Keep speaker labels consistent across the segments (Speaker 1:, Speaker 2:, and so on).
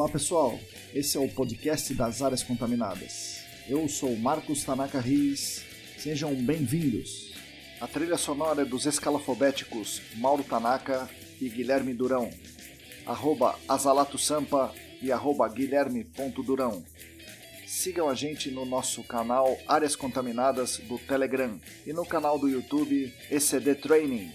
Speaker 1: Olá pessoal, esse é o podcast das áreas contaminadas. Eu sou Marcos Tanaka Riz, sejam bem-vindos. A trilha sonora é dos escalafobéticos Mauro Tanaka e Guilherme Durão, arroba Azalato Sampa e arroba guilherme.durão. Sigam a gente no nosso canal Áreas Contaminadas do Telegram e no canal do YouTube ECD Training.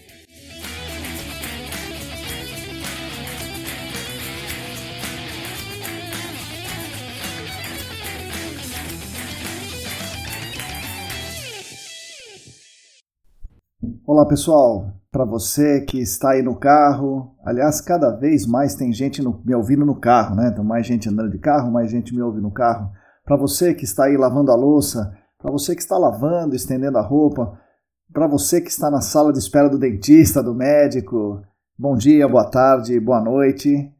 Speaker 1: Olá pessoal, para você que está aí no carro, aliás, cada vez mais tem gente no, me ouvindo no carro, né? Tem mais gente andando de carro, mais gente me ouve no carro. Para você que está aí lavando a louça, para você que está lavando, estendendo a roupa, para você que está na sala de espera do dentista, do médico, bom dia, boa tarde, boa noite.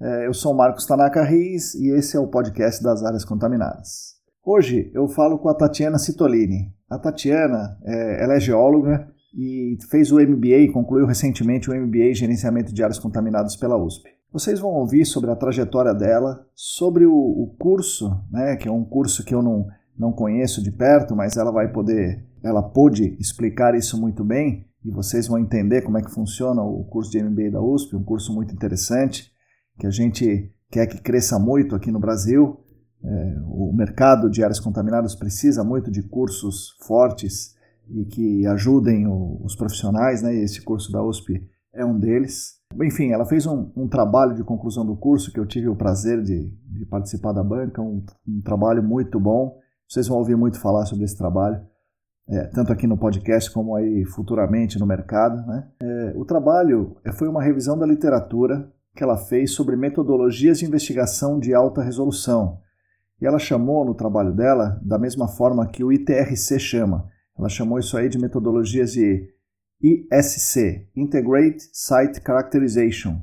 Speaker 1: É, eu sou Marcos Tanaka Riz e esse é o podcast das áreas contaminadas. Hoje eu falo com a Tatiana Citolini. A Tatiana, é, ela é geóloga e fez o MBA, concluiu recentemente o MBA em Gerenciamento de Áreas Contaminadas pela USP. Vocês vão ouvir sobre a trajetória dela, sobre o, o curso, né, que é um curso que eu não, não conheço de perto, mas ela vai poder, ela pôde explicar isso muito bem e vocês vão entender como é que funciona o curso de MBA da USP, um curso muito interessante, que a gente quer que cresça muito aqui no Brasil. É, o mercado de áreas contaminadas precisa muito de cursos fortes e que ajudem o, os profissionais, né? Esse curso da USP é um deles. Enfim, ela fez um, um, trabalho de conclusão do curso que eu tive o prazer de, de participar da banca, um, um, trabalho muito bom. Vocês vão ouvir muito falar sobre esse trabalho, é, tanto aqui no podcast como aí futuramente no mercado. Né? É, o trabalho foi uma revisão da literatura que ela fez sobre metodologias de investigação de alta resolução. E ela chamou no trabalho dela da mesma forma que o ITRC chama, ela chamou isso aí de metodologias de ISC, Integrate Site Characterization.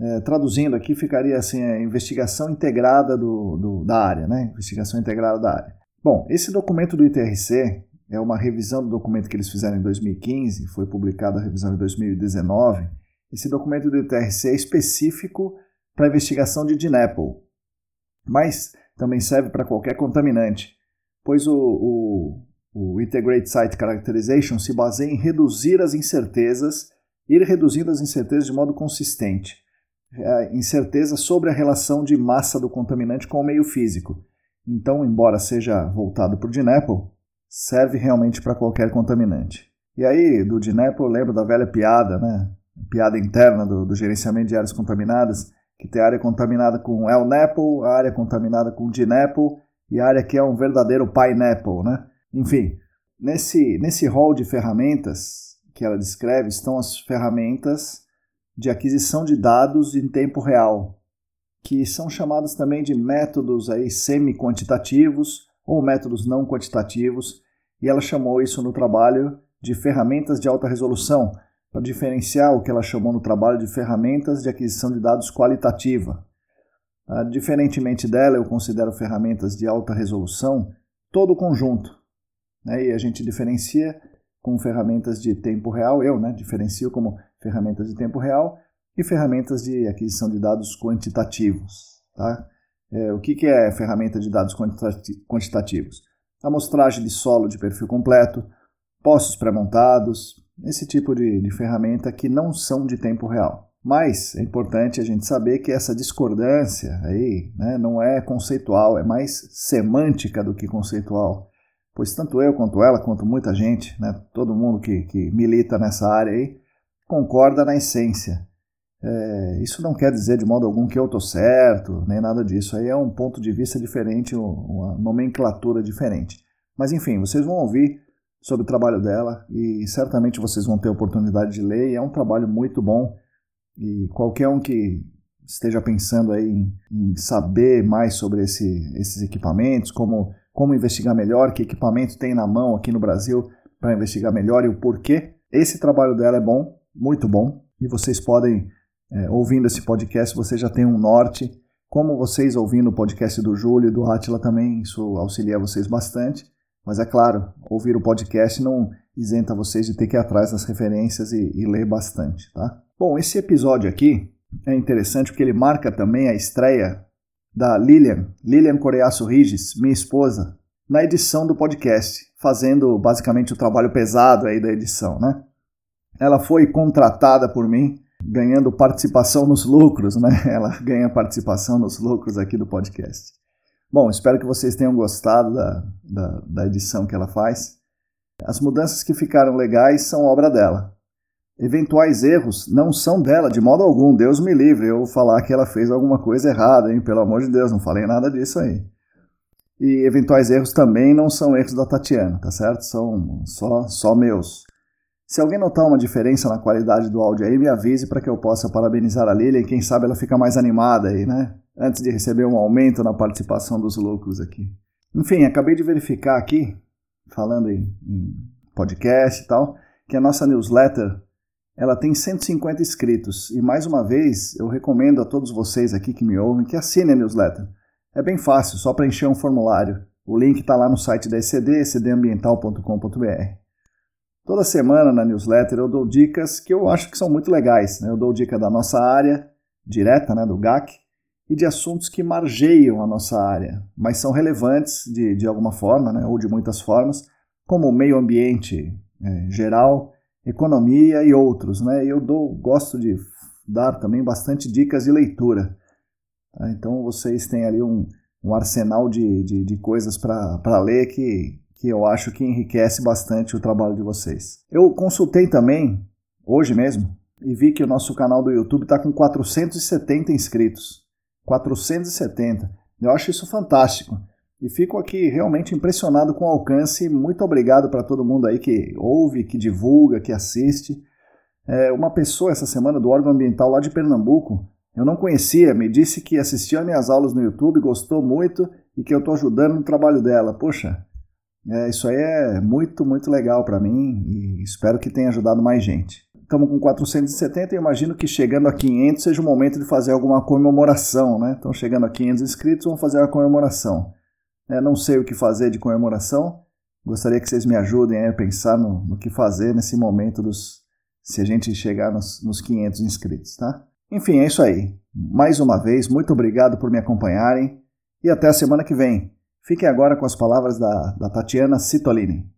Speaker 1: É, traduzindo aqui, ficaria assim, a investigação integrada do, do, da área, né? Investigação integrada da área. Bom, esse documento do ITRC é uma revisão do documento que eles fizeram em 2015, foi publicada a revisão em 2019. Esse documento do ITRC é específico para a investigação de DNAPL, mas também serve para qualquer contaminante, pois o, o, o Integrate Site Characterization se baseia em reduzir as incertezas, ir reduzindo as incertezas de modo consistente. A incerteza sobre a relação de massa do contaminante com o meio físico. Então, embora seja voltado para o DNAPL, serve realmente para qualquer contaminante. E aí, do DNAPL, eu lembro da velha piada, né? Piada interna do, do gerenciamento de áreas contaminadas, que tem a área contaminada com LNAPL, a área contaminada com DNAPL e a área que é um verdadeiro pineapple, né? Enfim, nesse, nesse hall de ferramentas que ela descreve estão as ferramentas de aquisição de dados em tempo real, que são chamadas também de métodos aí semi-quantitativos ou métodos não quantitativos, e ela chamou isso no trabalho de ferramentas de alta resolução, para diferenciar o que ela chamou no trabalho de ferramentas de aquisição de dados qualitativa. Ah, diferentemente dela, eu considero ferramentas de alta resolução todo o conjunto, né? E a gente diferencia com ferramentas de tempo real, eu né, diferencio como ferramentas de tempo real e ferramentas de aquisição de dados quantitativos. Tá? É, o que, que é ferramenta de dados quantitativos? Amostragem de solo de perfil completo, postos pré-montados, esse tipo de, de ferramenta que não são de tempo real. Mas é importante a gente saber que essa discordância aí né, não é conceitual, é mais semântica do que conceitual pois tanto eu quanto ela, quanto muita gente, né, todo mundo que, que milita nessa área aí, concorda na essência. É, isso não quer dizer de modo algum que eu estou certo, nem nada disso. Aí é um ponto de vista diferente, uma nomenclatura diferente. Mas enfim, vocês vão ouvir sobre o trabalho dela e certamente vocês vão ter oportunidade de ler. E é um trabalho muito bom e qualquer um que esteja pensando aí em, em saber mais sobre esse, esses equipamentos, como como investigar melhor, que equipamento tem na mão aqui no Brasil para investigar melhor e o porquê. Esse trabalho dela é bom, muito bom, e vocês podem, é, ouvindo esse podcast, você já tem um norte. Como vocês ouvindo o podcast do Júlio e do Atila também, isso auxilia vocês bastante. Mas é claro, ouvir o podcast não isenta vocês de ter que ir atrás das referências e, e ler bastante, tá? Bom, esse episódio aqui é interessante porque ele marca também a estreia da Lilian, Lilian Coreaço Rigis, minha esposa, na edição do podcast, fazendo basicamente o trabalho pesado aí da edição, né? Ela foi contratada por mim, ganhando participação nos lucros, né? Ela ganha participação nos lucros aqui do podcast. Bom, espero que vocês tenham gostado da, da, da edição que ela faz. As mudanças que ficaram legais são obra dela. Eventuais erros não são dela de modo algum. Deus me livre eu falar que ela fez alguma coisa errada, hein? Pelo amor de Deus, não falei nada disso aí. E eventuais erros também não são erros da Tatiana, tá certo? São só, só meus. Se alguém notar uma diferença na qualidade do áudio aí, me avise para que eu possa parabenizar a Lilia e quem sabe ela fica mais animada aí, né? Antes de receber um aumento na participação dos lucros aqui. Enfim, acabei de verificar aqui, falando em, em podcast e tal, que a nossa newsletter ela tem 150 inscritos. E mais uma vez, eu recomendo a todos vocês aqui que me ouvem que assinem a newsletter. É bem fácil, só preencher um formulário. O link está lá no site da ECD, ecdambiental.com.br. Toda semana na newsletter eu dou dicas que eu acho que são muito legais. Né? Eu dou dica da nossa área direta, né, do GAC, e de assuntos que margeiam a nossa área, mas são relevantes de, de alguma forma, né, ou de muitas formas, como o meio ambiente é, geral, economia e outros. Né? Eu dou, gosto de dar também bastante dicas de leitura. Tá? Então vocês têm ali um, um arsenal de, de, de coisas para ler que, que eu acho que enriquece bastante o trabalho de vocês. Eu consultei também, hoje mesmo, e vi que o nosso canal do YouTube está com 470 inscritos. 470. Eu acho isso fantástico. E fico aqui realmente impressionado com o alcance. Muito obrigado para todo mundo aí que ouve, que divulga, que assiste. É, uma pessoa essa semana do órgão ambiental lá de Pernambuco, eu não conhecia, me disse que assistiu minhas aulas no YouTube, gostou muito e que eu estou ajudando no trabalho dela. Poxa, é, isso aí é muito, muito legal para mim e espero que tenha ajudado mais gente. Estamos com 470 e imagino que chegando a 500 seja o momento de fazer alguma comemoração, né? Então, chegando a 500 inscritos, vamos fazer uma comemoração. É, não sei o que fazer de comemoração. Gostaria que vocês me ajudem a pensar no, no, que fazer nesse momento dos se a gente chegar nos, nos 500 inscritos, tá? Enfim, é isso aí. Mais uma vez, muito obrigado por me acompanharem e até a semana que vem. Fiquem agora com as palavras da, da Tatiana Citolini.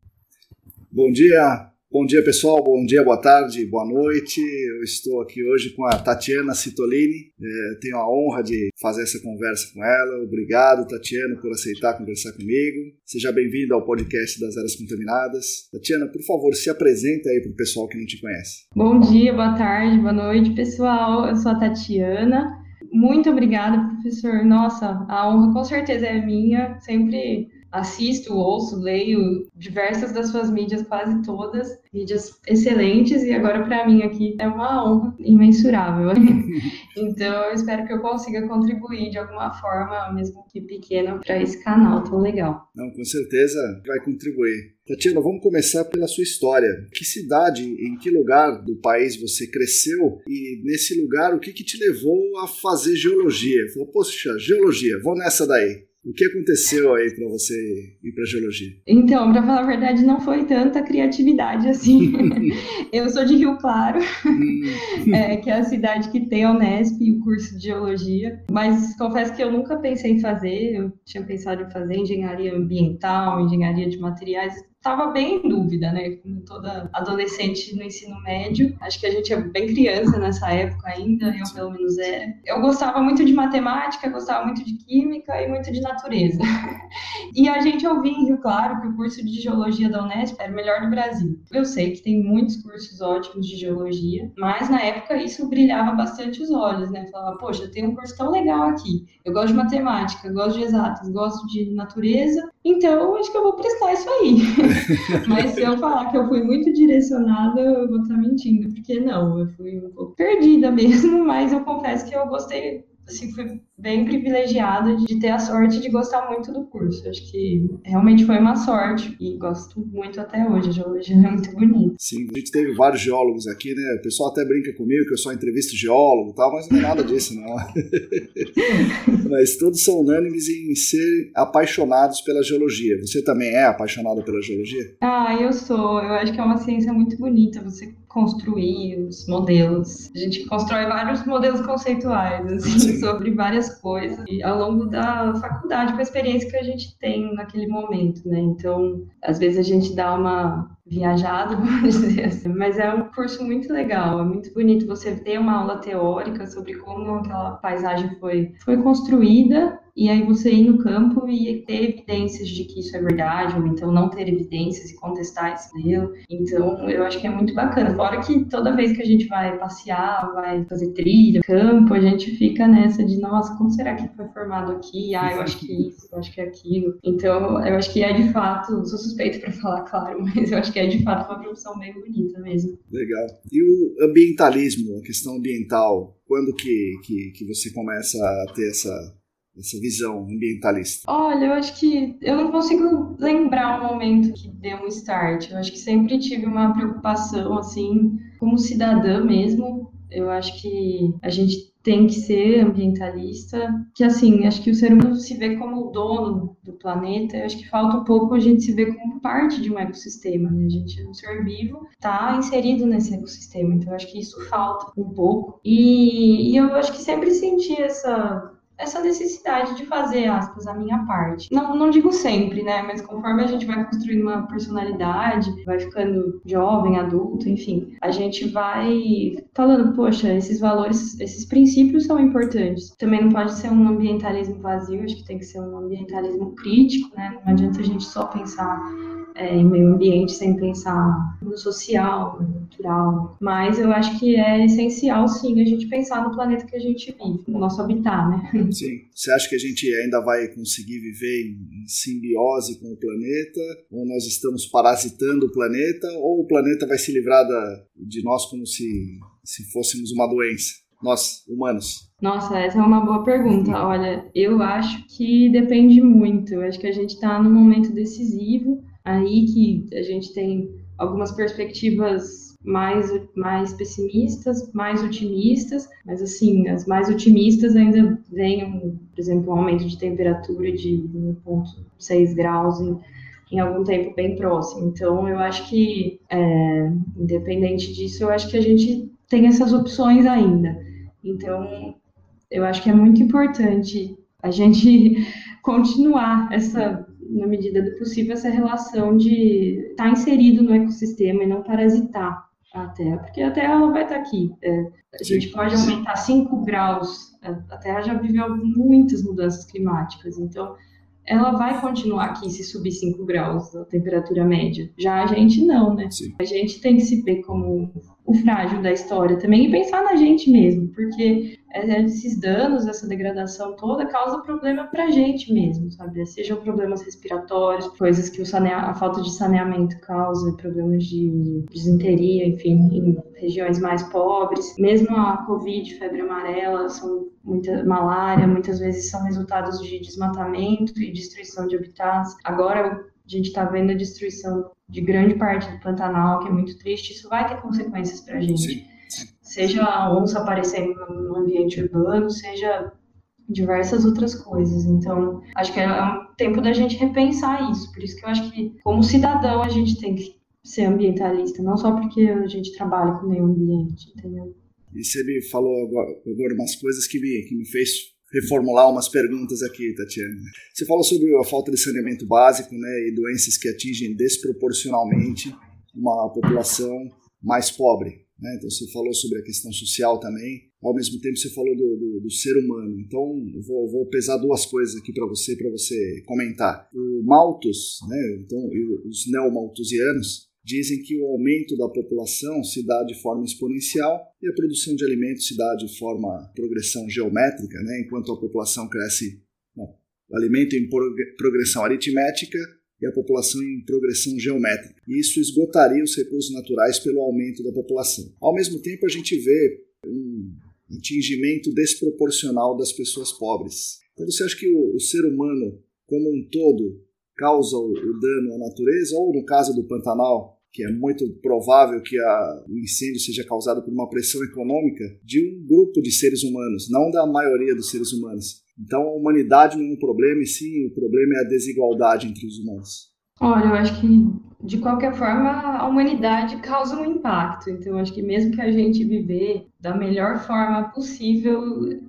Speaker 2: Bom dia, Bom dia, pessoal. Bom dia, boa tarde, boa noite. Eu estou aqui hoje com a Tatiana Citolini. É, tenho a honra de fazer essa conversa com ela. Obrigado, Tatiana, por aceitar conversar comigo. Seja bem-vinda ao podcast das Áreas Contaminadas. Tatiana, por favor, se apresenta aí para o pessoal que não te conhece.
Speaker 3: Bom dia, boa tarde, boa noite, pessoal. Eu sou a Tatiana. Muito obrigada, professor. Nossa, a honra com certeza é minha. Sempre assisto, ouço, leio diversas das suas mídias, quase todas, mídias excelentes, e agora para mim aqui é uma honra imensurável. então eu espero que eu consiga contribuir de alguma forma, mesmo que pequena, para esse canal tão legal.
Speaker 2: Não, com certeza vai contribuir. Tatiana, vamos começar pela sua história. Que cidade, em que lugar do país você cresceu e nesse lugar o que, que te levou a fazer geologia? Falou, poxa, geologia, vou nessa daí. O que aconteceu aí para você ir para geologia?
Speaker 3: Então, para falar a verdade, não foi tanta criatividade assim. eu sou de Rio Claro, hum. é, que é a cidade que tem a Unesp e o curso de geologia. Mas confesso que eu nunca pensei em fazer. Eu tinha pensado em fazer engenharia ambiental, engenharia de materiais estava bem em dúvida, né? Como toda adolescente no ensino médio, acho que a gente é bem criança nessa época ainda, eu pelo menos é. Eu gostava muito de matemática, gostava muito de química e muito de natureza. e a gente ouvia em Rio Claro que o curso de geologia da Unesp era o melhor do Brasil. Eu sei que tem muitos cursos ótimos de geologia, mas na época isso brilhava bastante os olhos, né? Falava, poxa, tem um curso tão legal aqui. Eu gosto de matemática, gosto de exatas, gosto de natureza, então acho que eu vou prestar isso aí. Mas se eu falar que eu fui muito direcionada, eu vou estar mentindo, porque não, eu fui um pouco perdida mesmo, mas eu confesso que eu gostei assim, fui bem privilegiada de ter a sorte de gostar muito do curso. Acho que realmente foi uma sorte e gosto muito até hoje. A geologia é muito bonita.
Speaker 2: Sim, a gente teve vários geólogos aqui, né? O pessoal até brinca comigo que eu só entrevisto geólogo e tal, mas não é nada disso, não. mas todos são unânimes em ser apaixonados pela geologia. Você também é apaixonado pela geologia?
Speaker 3: Ah, eu sou. Eu acho que é uma ciência muito bonita. Você construir os modelos. A gente constrói vários modelos conceituais, assim, sobre várias coisas, e ao longo da faculdade, com a experiência que a gente tem naquele momento, né? Então, às vezes a gente dá uma viajada, vamos dizer assim. Mas é um curso muito legal, é muito bonito você ter uma aula teórica sobre como aquela paisagem foi, foi construída e aí você ir no campo e ter evidências de que isso é verdade, ou então não ter evidências e contestar esse modelo. Então, eu acho que é muito bacana. Fora que toda vez que a gente vai passear, vai fazer trilha, campo, a gente fica nessa de, nossa, como será que foi formado aqui? Ah, eu acho que isso, eu acho que é aquilo. Então, eu acho que é de fato, sou suspeito para falar, claro, mas eu acho que é de fato uma profissão bem bonita mesmo.
Speaker 1: Legal. E o ambientalismo, a questão ambiental, quando que, que, que você começa a ter essa essa visão ambientalista?
Speaker 3: Olha, eu acho que eu não consigo lembrar um momento que deu um start. Eu acho que sempre tive uma preocupação, assim, como cidadã mesmo. Eu acho que a gente tem que ser ambientalista, que assim, acho que o ser humano se vê como dono do planeta, eu acho que falta um pouco a gente se ver como parte de um ecossistema, né? A gente é um ser vivo, está inserido nesse ecossistema, então acho que isso falta um pouco. E, e eu acho que sempre senti essa essa necessidade de fazer, aspas, a minha parte. Não, não digo sempre, né? Mas conforme a gente vai construindo uma personalidade, vai ficando jovem, adulto, enfim, a gente vai falando, poxa, esses valores, esses princípios são importantes. Também não pode ser um ambientalismo vazio, acho que tem que ser um ambientalismo crítico, né? Não adianta a gente só pensar é, em meio ambiente sem pensar no social, no cultural. Mas eu acho que é essencial, sim, a gente pensar no planeta que a gente vive, no nosso habitat, né?
Speaker 1: Sim. Você acha que a gente ainda vai conseguir viver em simbiose com o planeta? Ou nós estamos parasitando o planeta? Ou o planeta vai se livrar da, de nós como se, se fôssemos uma doença? Nós, humanos.
Speaker 3: Nossa, essa é uma boa pergunta. Olha, eu acho que depende muito. Eu acho que a gente está num momento decisivo aí que a gente tem algumas perspectivas mais, mais pessimistas, mais otimistas, mas assim, as mais otimistas ainda veem, por exemplo, um aumento de temperatura de 1,6 graus em, em algum tempo bem próximo. Então, eu acho que, é, independente disso, eu acho que a gente tem essas opções ainda. Então, eu acho que é muito importante a gente continuar essa na medida do possível, essa relação de estar tá inserido no ecossistema e não parasitar a Terra, porque a Terra ela vai estar tá aqui. É, a gente pode aumentar 5 graus, a Terra já viveu muitas mudanças climáticas, então ela vai continuar aqui se subir 5 graus a temperatura média. Já a gente não, né? Sim. A gente tem que se ver como o frágil da história também e pensar na gente mesmo, porque esses danos, essa degradação toda causa problema para a gente mesmo, sabe? Sejam problemas respiratórios, coisas que a falta de saneamento causa, problemas de desinteria, enfim, em regiões mais pobres. Mesmo a Covid, febre amarela, são muita malária, muitas vezes são resultados de desmatamento e destruição de habitats. Agora a gente está vendo a destruição de grande parte do Pantanal, que é muito triste. Isso vai ter consequências para a gente. Sim, Seja a onça aparecendo no ambiente urbano, seja diversas outras coisas. Então, acho que é um tempo da gente repensar isso. Por isso que eu acho que, como cidadão, a gente tem que ser ambientalista, não só porque a gente trabalha com o meio ambiente, entendeu?
Speaker 1: E você me falou agora, agora umas coisas que me, que me fez reformular umas perguntas aqui, Tatiana. Você falou sobre a falta de saneamento básico né, e doenças que atingem desproporcionalmente uma população mais pobre. Né? Então você falou sobre a questão social também. Ao mesmo tempo você falou do, do, do ser humano. Então vou, vou, pesar duas coisas aqui para você para você comentar. O Malthus, né? Então os neomalthusianos dizem que o aumento da população se dá de forma exponencial e a produção de alimentos se dá de forma progressão geométrica, né? enquanto a população cresce, o alimento em progressão aritmética e a população em progressão geométrica. E isso esgotaria os recursos naturais pelo aumento da população. Ao mesmo tempo, a gente vê um atingimento desproporcional das pessoas pobres. Então, você acha que o, o ser humano, como um todo, causa o, o dano à natureza, ou no caso do Pantanal, que é muito provável que a, o incêndio seja causado por uma pressão econômica de um grupo de seres humanos, não da maioria dos seres humanos. Então a humanidade não é um problema, e sim o problema é a desigualdade entre os humanos.
Speaker 3: Olha, eu acho que de qualquer forma, a humanidade causa um impacto. Então, acho que mesmo que a gente viver da melhor forma possível,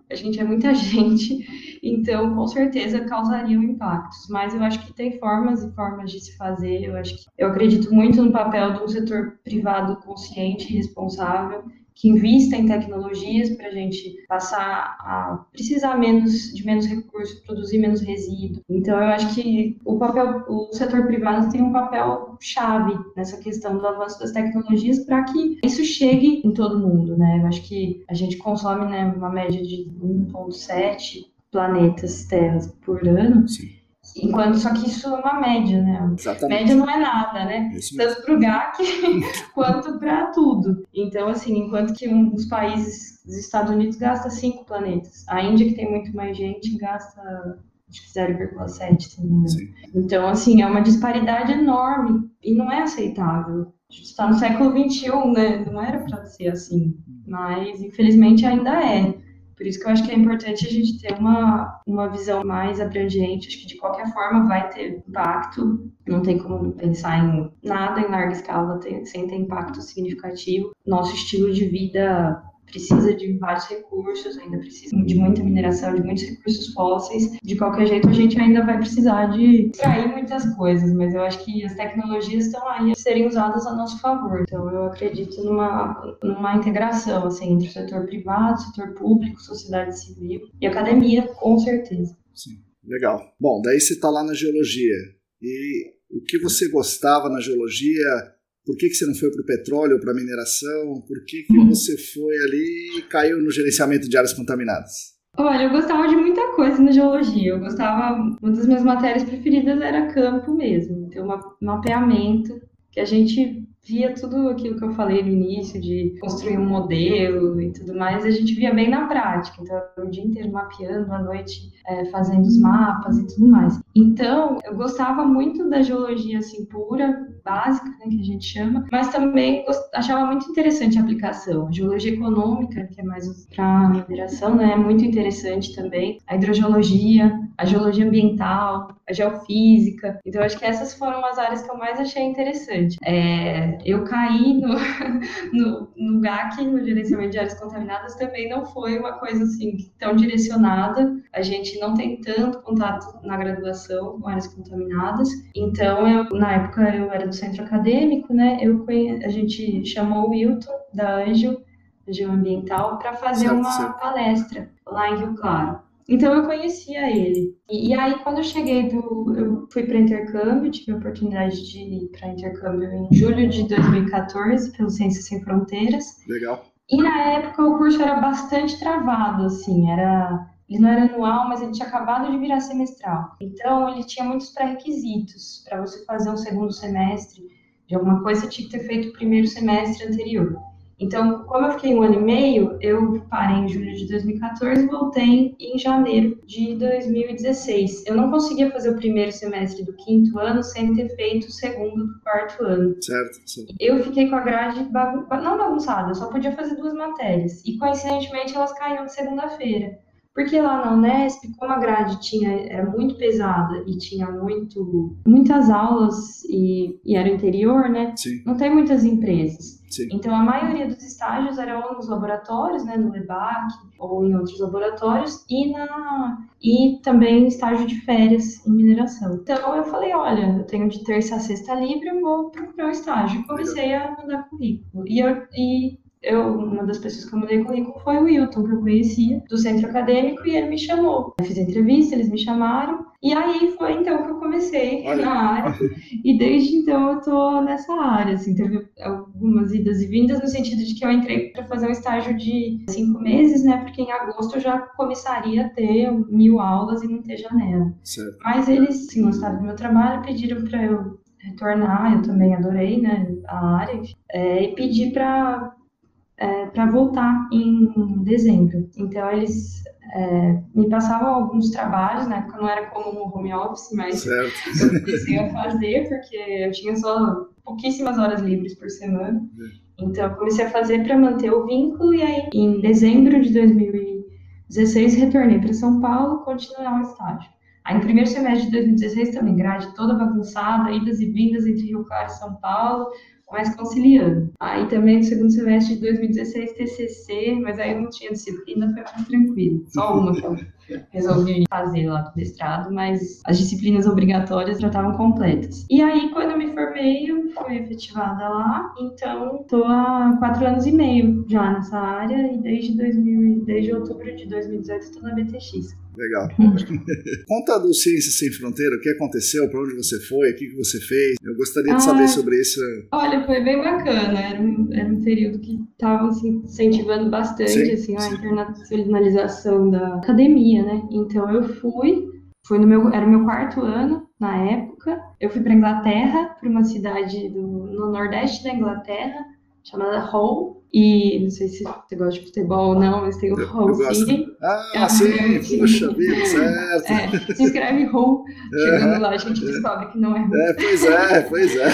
Speaker 3: a gente é muita gente, então com certeza causariam impactos. Mas eu acho que tem formas e formas de se fazer. Eu acho que eu acredito muito no papel de um setor privado consciente e responsável que invista em tecnologias para a gente passar a precisar menos de menos recursos, produzir menos resíduo. Então eu acho que o papel, o setor privado tem um papel chave nessa questão do avanço das tecnologias para que isso chegue em todo mundo, né? Eu acho que a gente consome né, uma média de 1,7 planetas terras por ano. Sim. Enquanto, só que isso é uma média, né? Exatamente. Média não é nada, né? Tanto para o GAC quanto para tudo. Então, assim, enquanto que um dos países dos Estados Unidos gasta cinco planetas, a Índia, que tem muito mais gente, gasta acho que 0,7 também. Então, assim, é uma disparidade enorme e não é aceitável. A gente está no século XXI, né? Não era para ser assim, mas infelizmente ainda é. Por isso que eu acho que é importante a gente ter uma, uma visão mais abrangente. Acho que de qualquer forma vai ter impacto. Não tem como pensar em nada em larga escala sem ter impacto significativo. Nosso estilo de vida precisa de vários recursos, ainda precisa de muita mineração, de muitos recursos fósseis. De qualquer jeito, a gente ainda vai precisar de extrair muitas coisas, mas eu acho que as tecnologias estão aí a serem usadas a nosso favor. Então, eu acredito numa, numa integração assim, entre o setor privado, setor público, sociedade civil e academia, com certeza.
Speaker 1: Sim, legal. Bom, daí você está lá na geologia. E o que você gostava na geologia por que, que você não foi para o petróleo, para a mineração? Por que, que uhum. você foi ali e caiu no gerenciamento de áreas contaminadas?
Speaker 3: Olha, eu gostava de muita coisa na geologia. Eu gostava, uma das minhas matérias preferidas era campo mesmo, ter um mapeamento, que a gente via tudo aquilo que eu falei no início, de construir um modelo e tudo mais, a gente via bem na prática. Então, o dia inteiro mapeando, à noite é, fazendo os mapas e tudo mais. Então, eu gostava muito da geologia assim pura, básica, né, que a gente chama, mas também achava muito interessante a aplicação. A geologia econômica, que é mais para mineração, né, é muito interessante também. A hidrogeologia, a geologia ambiental, a geofísica. Então, acho que essas foram as áreas que eu mais achei interessante. É, eu caí no, no, no GAC, no gerenciamento de áreas contaminadas, também não foi uma coisa assim tão direcionada. A gente não tem tanto contato na graduação com áreas contaminadas. Então, eu, na época, eu era do centro acadêmico, né? Eu conhe... A gente chamou o Wilton, da Anjo, Geoambiental, para fazer certo, uma certo. palestra lá em Rio Claro. Então eu conhecia ele. E, e, aí quando eu cheguei do, eu fui para intercâmbio, tive a oportunidade de ir para intercâmbio em julho de 2014 pelo Ciências Sem Fronteiras.
Speaker 1: Legal.
Speaker 3: E na época o curso era bastante travado, assim, era ele não era anual, mas ele tinha acabado de virar semestral. Então ele tinha muitos pré-requisitos para você fazer um segundo semestre de alguma coisa, você tinha que ter feito o primeiro semestre anterior. Então, como eu fiquei um ano e meio, eu parei em julho de 2014 e voltei em janeiro de 2016. Eu não conseguia fazer o primeiro semestre do quinto ano sem ter feito o segundo do quarto ano.
Speaker 1: Certo, certo.
Speaker 3: Eu fiquei com a grade bagun... não bagunçada, eu só podia fazer duas matérias. E coincidentemente elas caíam de segunda-feira. Porque lá na Unesp, como a grade tinha, era muito pesada e tinha muito, muitas aulas e, e era interior, né?
Speaker 1: Sim.
Speaker 3: Não tem muitas empresas.
Speaker 1: Sim.
Speaker 3: Então, a maioria dos estágios eram nos laboratórios, né, no LEBAC ou em outros laboratórios, e, na, e também estágio de férias em mineração. Então, eu falei, olha, eu tenho de terça a sexta livre, eu vou procurar um estágio. Comecei a mandar currículo. E, eu, e eu, uma das pessoas que eu mandei currículo foi o Wilton, que eu conhecia, do centro acadêmico, e ele me chamou. Eu fiz a entrevista, eles me chamaram, e aí foi então que eu comecei Olha. na área. E desde então eu tô nessa área, assim, teve algumas idas e vindas no sentido de que eu entrei para fazer um estágio de cinco meses, né? Porque em agosto eu já começaria a ter mil aulas e não ter janela.
Speaker 1: Certo.
Speaker 3: Mas eles, sim, gostaram do meu trabalho, pediram para eu retornar, eu também adorei, né, a área, é, e pedi para é, para voltar em dezembro. Então, eles é, me passavam alguns trabalhos, né, não era como um home office, mas
Speaker 1: certo.
Speaker 3: eu comecei a fazer, porque eu tinha só pouquíssimas horas livres por semana. Então, eu comecei a fazer para manter o vínculo, e aí, em dezembro de 2016, retornei para São Paulo continuar o estágio. Aí, no primeiro semestre de 2016, também, grade toda bagunçada, idas e vindas entre Rio Claro e São Paulo, mas conciliando. Aí também no segundo semestre de 2016, TCC, mas aí eu não tinha disciplina, foi mais tranquilo. Só uma que eu resolvi fazer lá do mestrado, mas as disciplinas obrigatórias já estavam completas. E aí, quando eu me formei, eu fui efetivada lá, então estou há quatro anos e meio já nessa área e desde, 2000, desde outubro de 2018 estou na BTX.
Speaker 1: Legal. Conta do Ciências Sem Fronteira, o que aconteceu, para onde você foi, o que você fez. Eu gostaria de saber ah, sobre isso.
Speaker 3: Olha, foi bem bacana. Era um, era um período que estava assim, incentivando bastante sim, assim, sim. a internacionalização da academia, né? Então eu fui, foi no meu, era o meu quarto ano na época. Eu fui para Inglaterra, para uma cidade do, no nordeste da Inglaterra, chamada Hull. E não sei se você gosta de futebol ou não, mas tem o City.
Speaker 1: Ah, é sim, puxa vida, certo.
Speaker 3: É, se escreve Hull, chegando lá a gente descobre que não é Hull.
Speaker 1: É, pois é, pois é.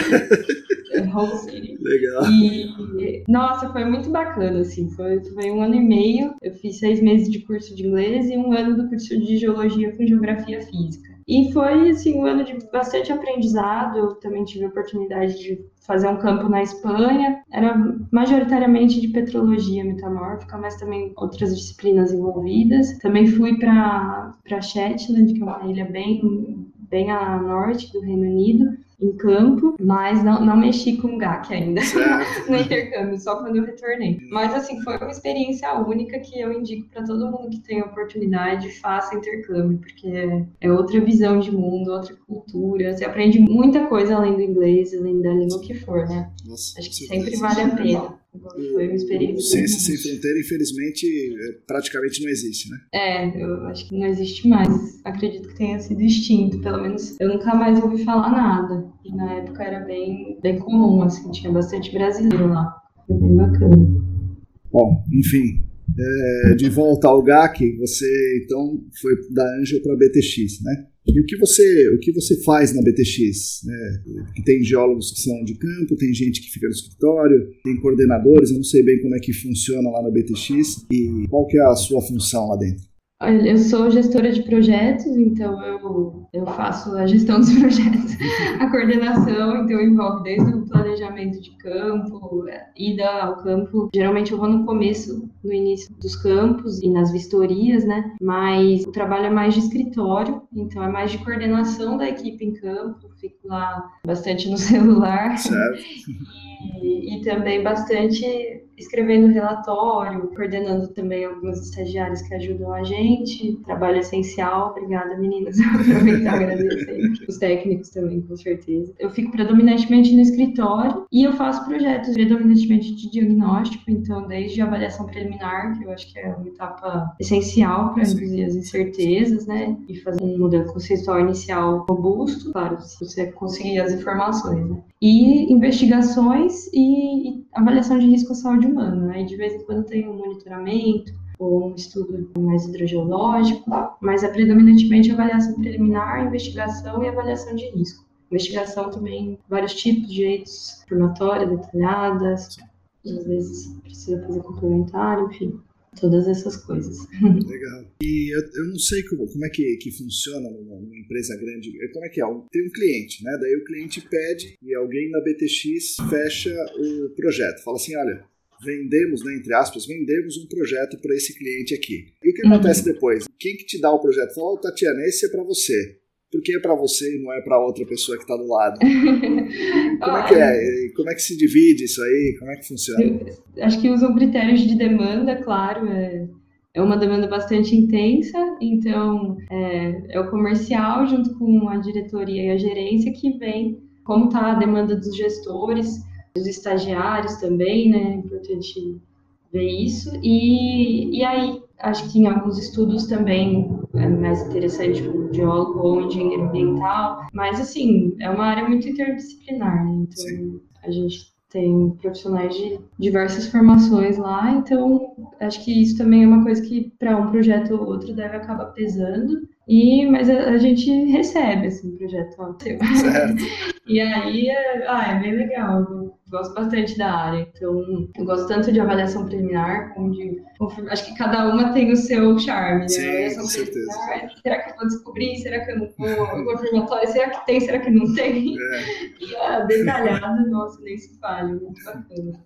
Speaker 3: é City.
Speaker 1: Legal.
Speaker 3: E, nossa, foi muito bacana, assim, foi, foi um ano e meio, eu fiz seis meses de curso de inglês e um ano do curso de Geologia com Geografia Física. E foi assim um ano de bastante aprendizado. Eu também tive a oportunidade de fazer um campo na Espanha. Era majoritariamente de petrologia metamórfica, mas também outras disciplinas envolvidas. Também fui para Shetland, que é uma ilha bem bem a norte do Reino Unido em campo, mas não, não mexi com GAC ainda no intercâmbio, só quando eu retornei. Mas assim, foi uma experiência única que eu indico para todo mundo que tem oportunidade, faça intercâmbio, porque é outra visão de mundo, outra cultura, você aprende muita coisa além do inglês, além da língua que for, né? Nossa, Acho que sempre vale a pena. Foi uma experiência.
Speaker 1: Ciência Sem Fronteira, infelizmente, é, praticamente não existe, né?
Speaker 3: É, eu acho que não existe mais. Acredito que tenha sido extinto. Pelo menos eu nunca mais ouvi falar nada. E na época era bem, bem comum, assim, tinha bastante brasileiro lá. Foi bem bacana.
Speaker 1: Bom, enfim, é, de volta ao GAC, você então foi da Angel para BTX, né? E o que você, o que você faz na BTX? Né? Tem geólogos que são de campo, tem gente que fica no escritório, tem coordenadores, eu não sei bem como é que funciona lá na BTX e qual que é a sua função lá dentro.
Speaker 3: Eu sou gestora de projetos, então eu, eu faço a gestão dos projetos, a coordenação, então envolve desde o planejamento de campo, ida ao campo. Geralmente eu vou no começo, no início dos campos e nas vistorias, né? Mas o trabalho é mais de escritório, então é mais de coordenação da equipe em campo, fico lá bastante no celular.
Speaker 1: Certo.
Speaker 3: E, e também bastante escrevendo relatório, coordenando também alguns estagiários que ajudam a gente. Trabalho essencial. Obrigada, meninas. Aproveitar e agradecer. Os técnicos também, com certeza. Eu fico predominantemente no escritório e eu faço projetos predominantemente de diagnóstico, então, desde a avaliação preliminar, que eu acho que é uma etapa essencial para reduzir as incertezas, né? E fazer um modelo conceitual inicial robusto, claro, se você conseguir as informações, né? E investigações e, e avaliação de risco à saúde humana. Né? E de vez em quando tem um monitoramento ou um estudo mais hidrogeológico, mas é predominantemente avaliação preliminar, investigação e avaliação de risco. Investigação também, vários tipos de jeitos, formatória, detalhadas, às vezes precisa fazer complementar, enfim todas essas coisas.
Speaker 1: Legal. E eu, eu não sei como, como é que, que funciona numa, numa, empresa grande. Como é que é? Tem um cliente, né? Daí o cliente pede e alguém na BTX fecha o projeto. Fala assim, olha, vendemos, né, entre aspas, vendemos um projeto para esse cliente aqui. E o que uhum. acontece depois? Quem que te dá o projeto? Fala, oh, Tatiana, esse é para você. Por que é para você e não é para outra pessoa que está do lado? como é que é? Como é que se divide isso aí? Como é que funciona?
Speaker 3: Eu acho que usam critérios de demanda, claro. É, é uma demanda bastante intensa, então é, é o comercial junto com a diretoria e a gerência que vem como está a demanda dos gestores, dos estagiários também, né? É importante ver isso. E, e aí, acho que em alguns estudos também é mais interessante o geólogo ou engenheiro ambiental, mas assim, é uma área muito interdisciplinar, né? Então, Sim. a gente tem profissionais de diversas formações lá, então acho que isso também é uma coisa que para um projeto ou outro deve acabar pesando. E, mas a, a gente recebe assim, o projeto Certo. E aí é, ah, é bem legal. Eu gosto bastante da área. Então, eu gosto tanto de avaliação preliminar como de Acho que cada uma tem o seu charme, né?
Speaker 1: Sim, com certeza.
Speaker 3: Será que eu vou descobrir? Será que eu não vou? Confirmatório? Será que tem? Será que não tem? É. E a detalhada, nossa, nem se fale. Muito bacana.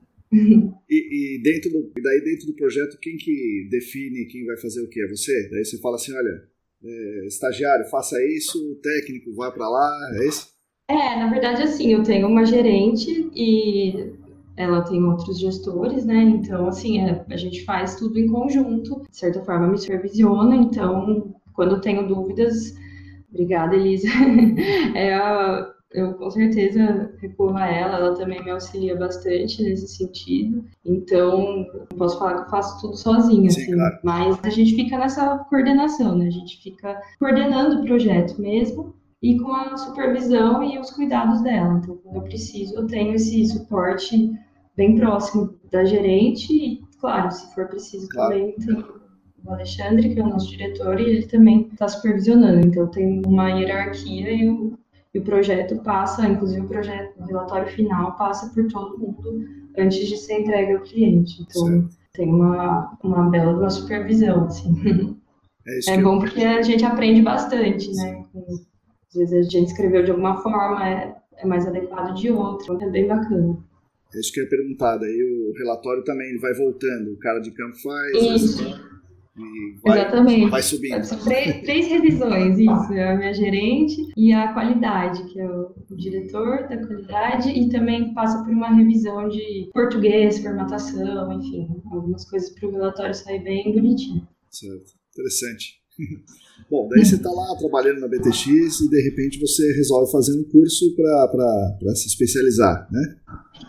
Speaker 1: E, e, dentro do, daí dentro do projeto, quem que define quem vai fazer o que? É você? Daí você fala assim, olha, é, estagiário, faça isso, técnico vai para lá, é isso?
Speaker 3: É, na verdade, assim, eu tenho uma gerente e ela tem outros gestores, né? Então, assim, é, a gente faz tudo em conjunto, de certa forma me supervisiona, então, quando tenho dúvidas, obrigada, Elisa, é eu com certeza recorro a ela, ela também me auxilia bastante nesse sentido. Então, não posso falar que eu faço tudo sozinha, Sim, assim, claro. mas a gente fica nessa coordenação, né? A gente fica coordenando o projeto mesmo e com a supervisão e os cuidados dela. Então, quando eu preciso, eu tenho esse suporte bem próximo da gerente e, claro, se for preciso claro. também tem o Alexandre, que é o nosso diretor, e ele também está supervisionando. Então, tem uma hierarquia e o e o projeto passa, inclusive o projeto, o relatório final passa por todo mundo antes de ser entregue ao cliente. Então certo. tem uma, uma bela uma supervisão, assim. É, é bom porque a gente aprende bastante, né? Às vezes a gente escreveu de alguma forma, é, é mais adequado de outra, é bem bacana.
Speaker 1: É isso que eu ia perguntar, daí o relatório também vai voltando, o cara de campo faz,
Speaker 3: isso. Vai, Exatamente. Vai subindo. São três, três, revisões, isso. É a minha gerente e a qualidade, que é o, o, diretor da qualidade, e também passa por uma revisão de português, formatação, enfim, algumas coisas para o relatório sair bem bonitinho.
Speaker 1: Certo. Interessante. Bom, daí você está lá trabalhando na BTX e de repente você resolve fazer um curso para se especializar, né?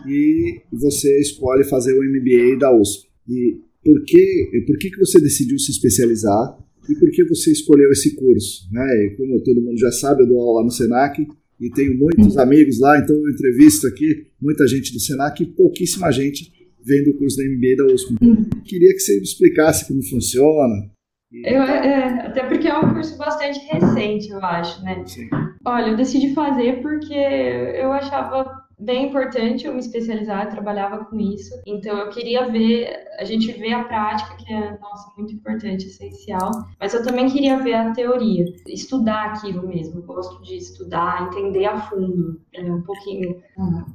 Speaker 1: E você escolhe fazer o MBA da USP. E por que, por que, que você decidiu se especializar e por que você escolheu esse curso. Né? E como todo mundo já sabe, eu dou aula no SENAC e tenho muitos uhum. amigos lá, então eu entrevisto aqui muita gente do SENAC e pouquíssima gente vem do curso da MBA da USP. Uhum. Queria que você me explicasse como funciona.
Speaker 3: Eu, é, até porque é um curso bastante recente, eu acho, né? Sim. Olha, eu decidi fazer porque eu achava bem importante eu me especializar, eu trabalhava com isso. Então eu queria ver, a gente vê a prática, que é, nossa, muito importante, essencial, mas eu também queria ver a teoria, estudar aquilo mesmo. Eu gosto de estudar, entender a fundo. É um pouquinho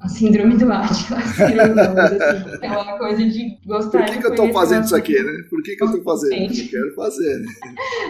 Speaker 3: a síndrome do Átila, assim, é uma coisa de gostar
Speaker 1: Por que, que eu estou fazendo isso aqui, né? Por que, que eu estou fazendo? Eu quero fazer, né?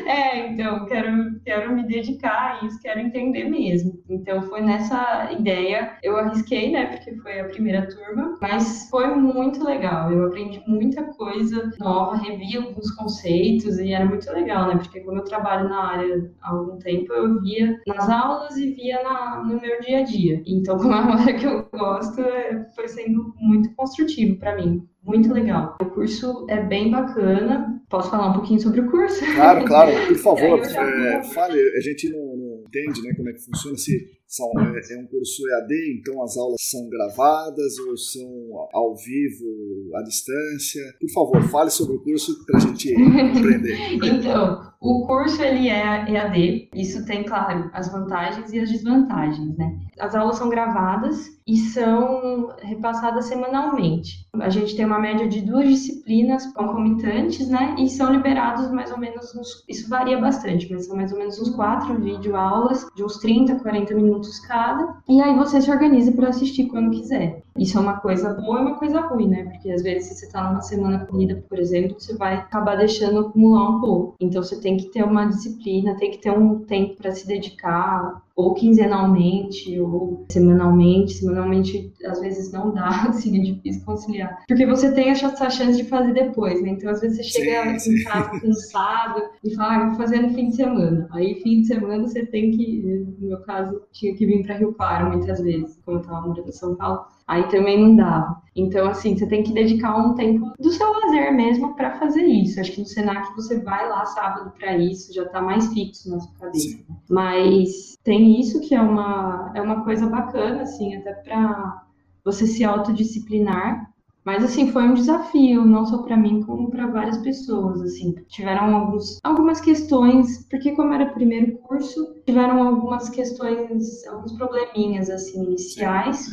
Speaker 3: É, então, quero, quero me dedicar a isso, quero entender mesmo. Então foi nessa ideia, eu arrisquei né? Porque foi a primeira turma, mas foi muito legal. Eu aprendi muita coisa nova, revi alguns conceitos e era muito legal, né? Porque como eu trabalho na área há algum tempo, eu via nas aulas e via na, no meu dia a dia. Então, como é uma área que eu gosto, é, foi sendo muito construtivo para mim. Muito legal. O curso é bem bacana. Posso falar um pouquinho sobre o curso?
Speaker 1: Claro, claro, por favor. é, fale, a gente não, não, entende né, como é que funciona, se são, é, é, um curso EAD, então as aulas são gravadas ou são ao vivo, à distância. Por favor, fale sobre o curso para a gente compreender.
Speaker 3: então, o curso ele é EAD, isso tem, claro, as vantagens e as desvantagens, né? As aulas são gravadas e são repassadas semanalmente. A gente tem uma média de duas disciplinas concomitantes, né? E são liberados mais ou menos uns. Isso varia bastante, mas são mais ou menos uns quatro videoaulas, de uns 30, 40 minutos cada. E aí você se organiza para assistir quando quiser. Isso é uma coisa boa e uma coisa ruim, né? Porque às vezes, se você está numa semana corrida, por exemplo, você vai acabar deixando acumular um pouco. Então você tem que ter uma disciplina, tem que ter um tempo para se dedicar, ou quinzenalmente, ou semanalmente. Semanalmente, às vezes, não dá, assim, é difícil conciliar. Porque você tem essa chance de fazer depois, né? Então, às vezes, você chega sim, em casa cansado e fala, ah, vou fazer no fim de semana. Aí, fim de semana, você tem que, no meu caso, tinha que vir para Rio Claro muitas vezes, como eu estava morando em São Paulo. Aí também não dava. Então, assim, você tem que dedicar um tempo do seu lazer mesmo para fazer isso. Acho que no Senac você vai lá sábado para isso, já está mais fixo na sua cabeça. Mas tem isso que é uma, é uma coisa bacana, assim, até para você se autodisciplinar Mas assim, foi um desafio, não só para mim, como para várias pessoas, assim. Tiveram alguns, algumas questões, porque como era primeiro curso, tiveram algumas questões, alguns probleminhas assim iniciais.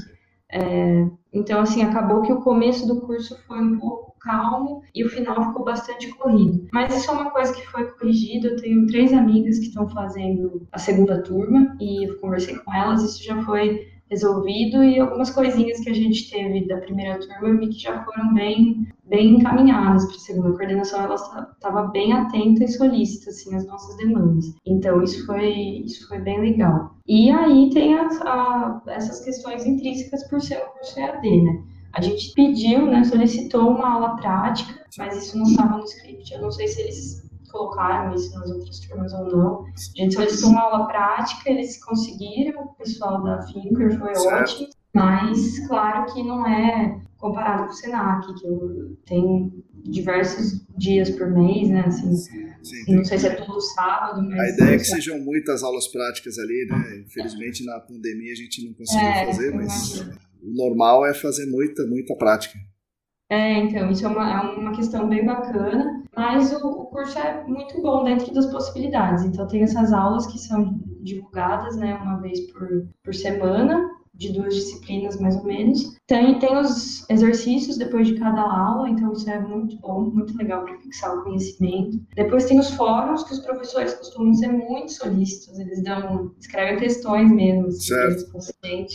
Speaker 3: É, então assim, acabou que o começo do curso foi um pouco calmo e o final ficou bastante corrido. Mas isso é uma coisa que foi corrigida. Eu tenho três amigas que estão fazendo a segunda turma e eu conversei com elas, isso já foi resolvido e algumas coisinhas que a gente teve da primeira turma que já foram bem bem encaminhadas para a segunda. A coordenação ela estava bem atenta e solícita assim nossas demandas. Então isso foi isso foi bem legal. E aí tem as, a, essas questões intrínsecas por ser um curso EAD né? A gente pediu né solicitou uma aula prática mas isso não estava no script. Eu não sei se eles colocaram isso nas outras turmas ou não. A gente solicitou uma aula prática, eles conseguiram, o pessoal da Finker foi certo. ótimo, mas claro que não é comparado com o Senac, que eu tenho diversos dias por mês, né? Assim, Sim, não sei se é todo sábado, mas.
Speaker 1: A ideia é que sejam muitas aulas práticas ali, né? Infelizmente na pandemia a gente não conseguiu é, fazer, mas o normal é fazer muita, muita prática.
Speaker 3: É, então, isso é uma, é uma questão bem bacana, mas o, o, curso é muito bom dentro das possibilidades. Então, tem essas aulas que são divulgadas, né, uma vez por, por semana, de duas disciplinas mais ou menos. Tem, tem os exercícios depois de cada aula, então isso é muito bom, muito legal para fixar o conhecimento. Depois tem os fóruns, que os professores costumam ser muito solícitos, eles dão, escrevem questões mesmo, assim,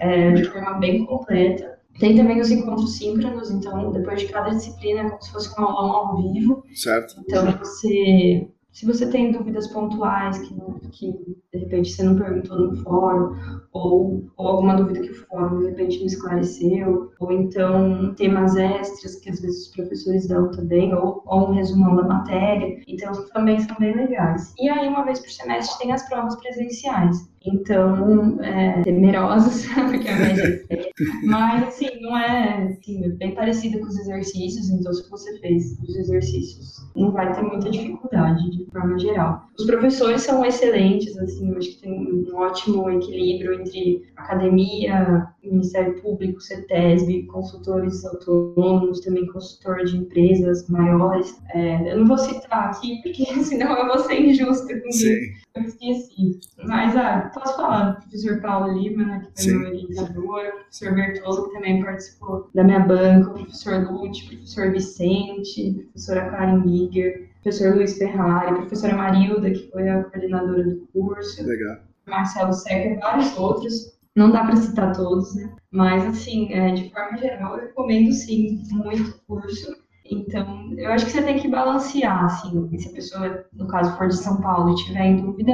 Speaker 3: é, de forma bem completa. Tem também os encontros síncronos, então depois de cada disciplina é como se fosse uma aula ao vivo.
Speaker 1: Certo.
Speaker 3: Então você, se você tem dúvidas pontuais que, que de repente você não perguntou no fórum, ou, ou alguma dúvida que o fórum de repente não esclareceu, ou então temas extras que às vezes os professores dão também, ou, ou um resumão da matéria, então também são bem legais. E aí uma vez por semestre tem as provas presenciais. Então, é, temerosas, porque a média é Mas, assim, não é, assim, bem parecida com os exercícios, então se você fez os exercícios, não vai ter muita dificuldade, de forma geral. Os professores são excelentes, assim, eu acho que tem um ótimo equilíbrio entre academia, Ministério Público, CETESB, consultores autônomos, também consultor de empresas maiores. É, eu não vou citar aqui, porque senão eu vou ser injusta com Sim. Eu esqueci. Mas, ah, posso falar do professor Paulo Lima, né, que foi Sim. meu orientador, o professor Bertolo, que também participou da minha banca, o professor Lute, o professor Vicente, a professora Karen Giger, o professor Luiz Ferrari, a professora Marilda, que foi a coordenadora do curso.
Speaker 1: Legal.
Speaker 3: Marcelo Seca e vários outros. Não dá para citar todos, né? Mas, assim, é, de forma geral, eu recomendo, sim, muito o curso. Então, eu acho que você tem que balancear, assim, se a pessoa, no caso, for de São Paulo e tiver em dúvida,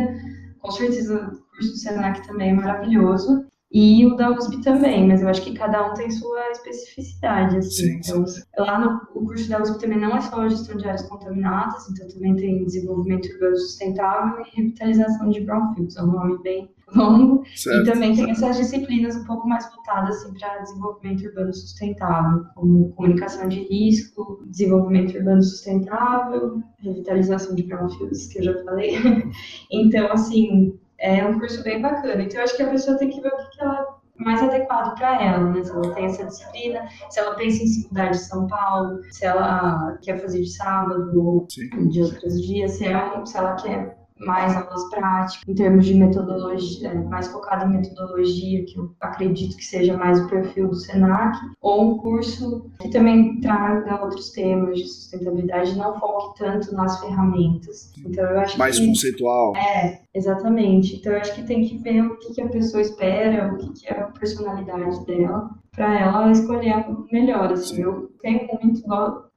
Speaker 3: com certeza o curso do Senac também é maravilhoso. E o da USP também, mas eu acho que cada um tem sua especificidade, assim. Sim, então, lá no o curso da USP também não é só gestão de áreas contaminadas, então também tem desenvolvimento urbano sustentável e revitalização de brownfields, é um nome bem longo. Certo. E também tem essas disciplinas um pouco mais voltadas assim, para desenvolvimento urbano sustentável, como comunicação de risco, desenvolvimento urbano sustentável, revitalização de brownfields, que eu já falei. então, assim, é um curso bem bacana. Então, eu acho que a pessoa tem que ver o que, que ela mais adequado para ela, né? Se ela tem essa disciplina, se ela pensa em se mudar de São Paulo, se ela quer fazer de sábado ou Sim. de outros dias, se ela, se ela quer mais aulas práticas, em termos de metodologia, é, mais focado em metodologia, que eu acredito que seja mais o perfil do SENAC, ou um curso que também traga outros temas de sustentabilidade, não foque tanto nas ferramentas. Então, eu acho
Speaker 1: mais
Speaker 3: que,
Speaker 1: conceitual.
Speaker 3: É, exatamente. Então, eu acho que tem que ver o que, que a pessoa espera, o que, que é a personalidade dela, para ela escolher o melhor. Assim, eu tenho muito,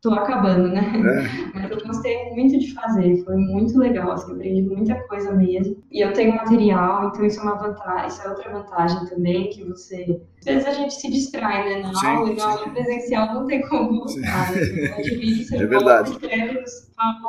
Speaker 3: tô acabando, né? É. Mas eu gostei muito de fazer, foi muito legal, assim, aprendi muita coisa mesmo. E eu tenho material, então isso é uma vantagem, isso é outra vantagem também, que você. Às vezes a gente se distrai, né? Na sim, aula, na aula presencial não tem como voltar. Né? Você
Speaker 1: é verdade.
Speaker 3: escreve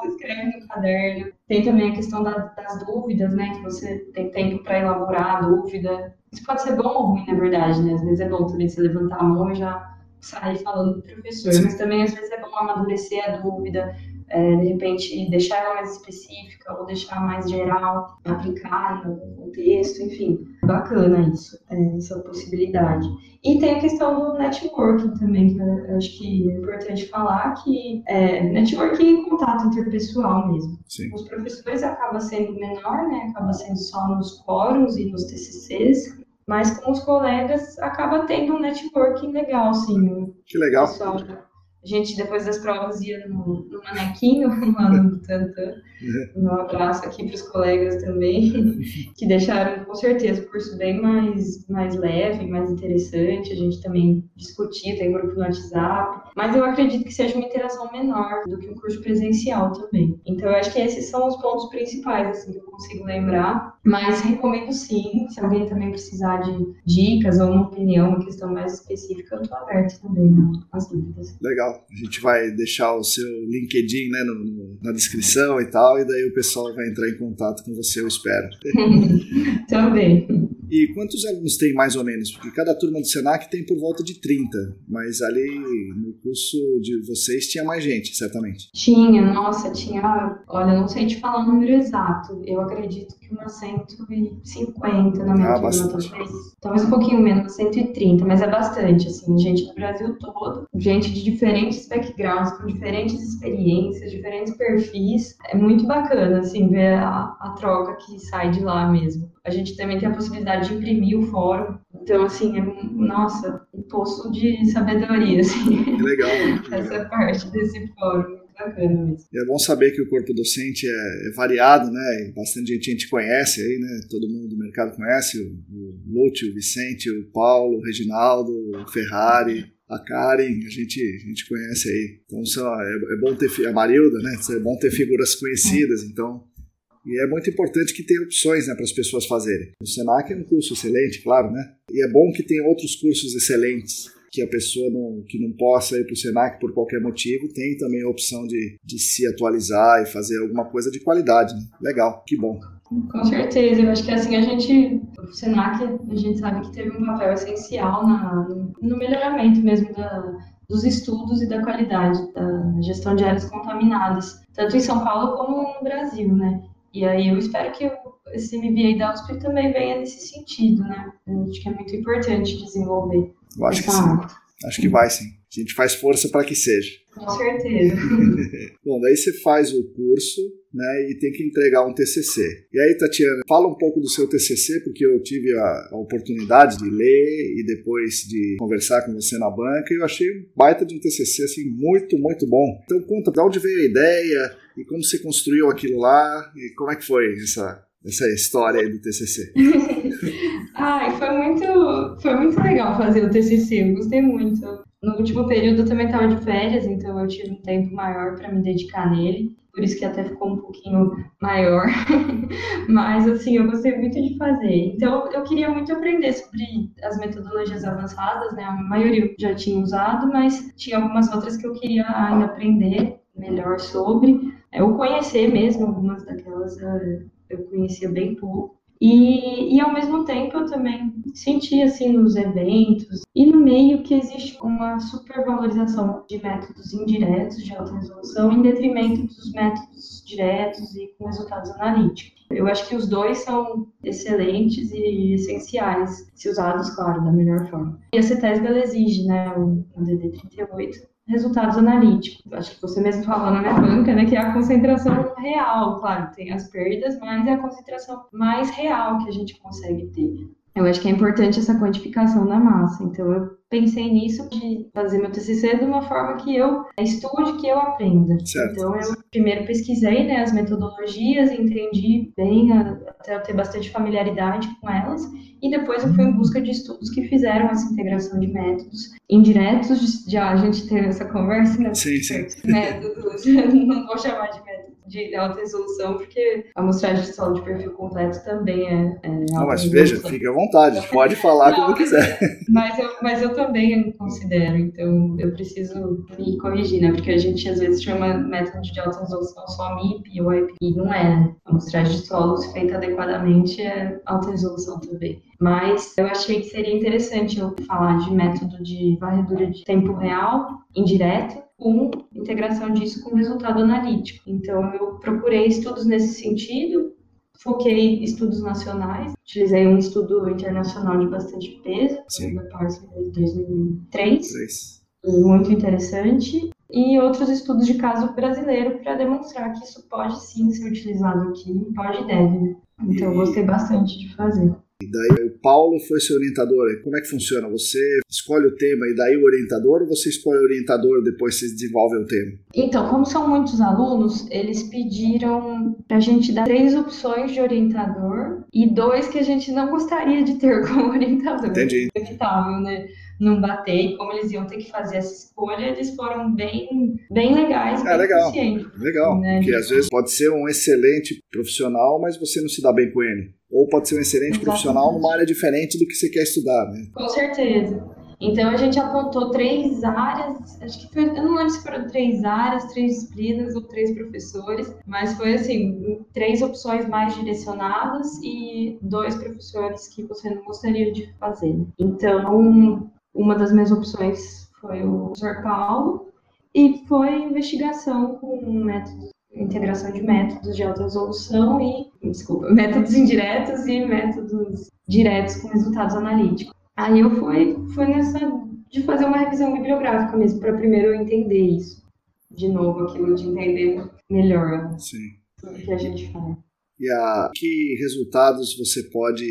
Speaker 3: escreve no caderno. Tem também a questão da, das dúvidas, né? Que você tem tempo para elaborar a dúvida. Isso pode ser bom ou ruim, na verdade, né? Às vezes é bom também você levantar a mão e já sair falando do professor, Sim. mas também às vezes é bom amadurecer a dúvida, é, de repente deixar ela mais específica ou deixar mais geral, aplicar no contexto, enfim, bacana isso, é, essa possibilidade. E tem a questão do networking também, que eu acho que é importante falar, que é networking e contato interpessoal mesmo. Sim. Os professores acaba sendo menor, né, acaba sendo só nos fóruns e nos TCCs, mas com os colegas acaba tendo um networking legal, sim.
Speaker 1: Que legal.
Speaker 3: Pessoal, a gente, depois das provas, ia no, no manequinho lá no Tantan. Um abraço aqui para os colegas também, que deixaram, com certeza, o curso bem mais, mais leve, mais interessante. A gente também discutia, tem grupo no WhatsApp. Mas eu acredito que seja uma interação menor do que um curso presencial também. Então, eu acho que esses são os pontos principais, assim, que eu consigo lembrar. Mas recomendo sim, se alguém também precisar de dicas ou uma opinião, uma questão mais específica, eu estou aberta também né, às dúvidas.
Speaker 1: Legal. A gente vai deixar o seu LinkedIn né, no, na descrição e tal, e daí o pessoal vai entrar em contato com você, eu espero.
Speaker 3: Também.
Speaker 1: E quantos alunos tem mais ou menos? Porque cada turma do Senac tem por volta de 30, mas ali no curso de vocês tinha mais gente, certamente.
Speaker 3: Tinha, nossa, tinha. Olha, não sei te falar o número exato. Eu acredito que umas 150 na minha ah, turma, talvez. Talvez um pouquinho menos, 130, mas é bastante, assim, gente do Brasil todo, gente de diferentes backgrounds, com diferentes experiências, diferentes perfis. É muito bacana, assim, ver a, a troca que sai de lá mesmo. A gente também tem a possibilidade de imprimir o fórum. Então, assim, é, nossa, um poço de sabedoria, assim.
Speaker 1: Que legal.
Speaker 3: Essa parte desse fórum.
Speaker 1: É bom saber que o corpo docente é, é variado, né? Bastante gente a gente conhece aí, né? Todo mundo do mercado conhece, o, o Lúcio, o Vicente, o Paulo, o Reginaldo, o Ferrari, a Karen, a gente, a gente conhece aí. Então é, é bom ter a Marilda, né? É bom ter figuras conhecidas, então e é muito importante que tenha opções né, para as pessoas fazerem. O Senac é um curso excelente, claro, né? E é bom que tenha outros cursos excelentes que a pessoa não, que não possa ir para o Senac por qualquer motivo tem também a opção de, de se atualizar e fazer alguma coisa de qualidade. Né? Legal, que bom.
Speaker 3: Com certeza, eu acho que assim a gente, o Senac, a gente sabe que teve um papel essencial na, no melhoramento mesmo da, dos estudos e da qualidade da gestão de áreas contaminadas, tanto em São Paulo como no Brasil, né? E aí eu espero que esse MBA da USP também venha nesse sentido, né? Acho que é muito importante desenvolver.
Speaker 1: Eu acho que sim. Acho que vai sim. A gente faz força para que seja.
Speaker 3: Com certeza.
Speaker 1: Bom, daí você faz o curso, né, e tem que entregar um TCC. E aí, Tatiana, fala um pouco do seu TCC, porque eu tive a, a oportunidade de ler e depois de conversar com você na banca, e eu achei um baita de um TCC, assim, muito, muito bom. Então, conta de onde veio a ideia e como você construiu aquilo lá e como é que foi essa, essa história aí do TCC.
Speaker 3: Ai, foi muito, foi muito legal fazer o TCC, eu gostei muito. No último período eu também estava de férias, então eu tive um tempo maior para me dedicar nele, por isso que até ficou um pouquinho maior. Mas, assim, eu gostei muito de fazer. Então, eu queria muito aprender sobre as metodologias avançadas, né? A maioria eu já tinha usado, mas tinha algumas outras que eu queria ainda aprender melhor sobre. Eu conhecer mesmo algumas daquelas, eh, eu conhecia bem pouco. E, e ao mesmo tempo eu também senti assim nos eventos e no meio que existe uma supervalorização de métodos indiretos de alta resolução em detrimento dos métodos diretos e com resultados analíticos. Eu acho que os dois são excelentes e essenciais, se usados, claro, da melhor forma. E a CETESB exige, né, o DD38, resultados analíticos. Acho que você mesmo falou na minha banca, né, que é a concentração real, claro, tem as perdas, mas é a concentração mais real que a gente consegue ter. Eu acho que é importante essa quantificação da massa. Então, eu pensei nisso de fazer meu TCC de uma forma que eu estude, que eu aprenda.
Speaker 1: Certo.
Speaker 3: Então, eu primeiro pesquisei né, as metodologias, entendi bem, até eu ter bastante familiaridade com elas, e depois eu fui em busca de estudos que fizeram essa integração de métodos indiretos, já a gente teve essa conversa, né?
Speaker 1: Sim, sim.
Speaker 3: Métodos, não vou chamar de métodos de alta resolução, porque a amostragem de solo de perfil completo também é, é
Speaker 1: Não, mas veja, fique à vontade, pode falar não, como quiser.
Speaker 3: Mas eu, mas eu também considero, então eu preciso me corrigir, né? Porque a gente às vezes chama método de alta resolução só MIP ou IP, e não é? A amostragem de solo, se feita adequadamente, é alta resolução também. Mas eu achei que seria interessante eu falar de método de varredura de tempo real, indireto, com integração disso com resultado analítico. Então, eu procurei estudos nesse sentido, foquei estudos nacionais, utilizei um estudo internacional de bastante peso, Sim. da Parsons de 2003, 3. muito interessante, e outros estudos de caso brasileiro para demonstrar que isso pode sim ser utilizado aqui, pode e deve. Né? Então, eu gostei bastante de fazer.
Speaker 1: E daí o Paulo foi seu orientador. Como é que funciona? Você escolhe o tema e daí o orientador ou você escolhe o orientador depois você desenvolve o tema?
Speaker 3: Então, como são muitos alunos, eles pediram para a gente dar três opções de orientador e dois que a gente não gostaria de ter como orientador.
Speaker 1: Entendi.
Speaker 3: Inevitável, né? Não bater e como eles iam ter que fazer essa escolha, eles foram bem, bem legais,
Speaker 1: é, legal, legal, né? porque às vezes pode ser um excelente profissional, mas você não se dá bem com ele. Ou pode ser um excelente Exatamente. profissional numa área diferente do que você quer estudar, né?
Speaker 3: Com certeza. Então a gente apontou três áreas, acho que foi, eu não lembro se foram três áreas, três disciplinas ou três professores, mas foi assim, três opções mais direcionadas e dois professores que você não gostaria de fazer. Então, uma das minhas opções foi o professor Paulo e foi investigação com métodos integração de métodos de alta resolução e, desculpa, métodos indiretos e métodos diretos com resultados analíticos. Aí eu fui, fui nessa de fazer uma revisão bibliográfica mesmo, para primeiro eu entender isso. De novo, aquilo de entender melhor
Speaker 1: Sim.
Speaker 3: o que a gente faz.
Speaker 1: E a, que resultados você pode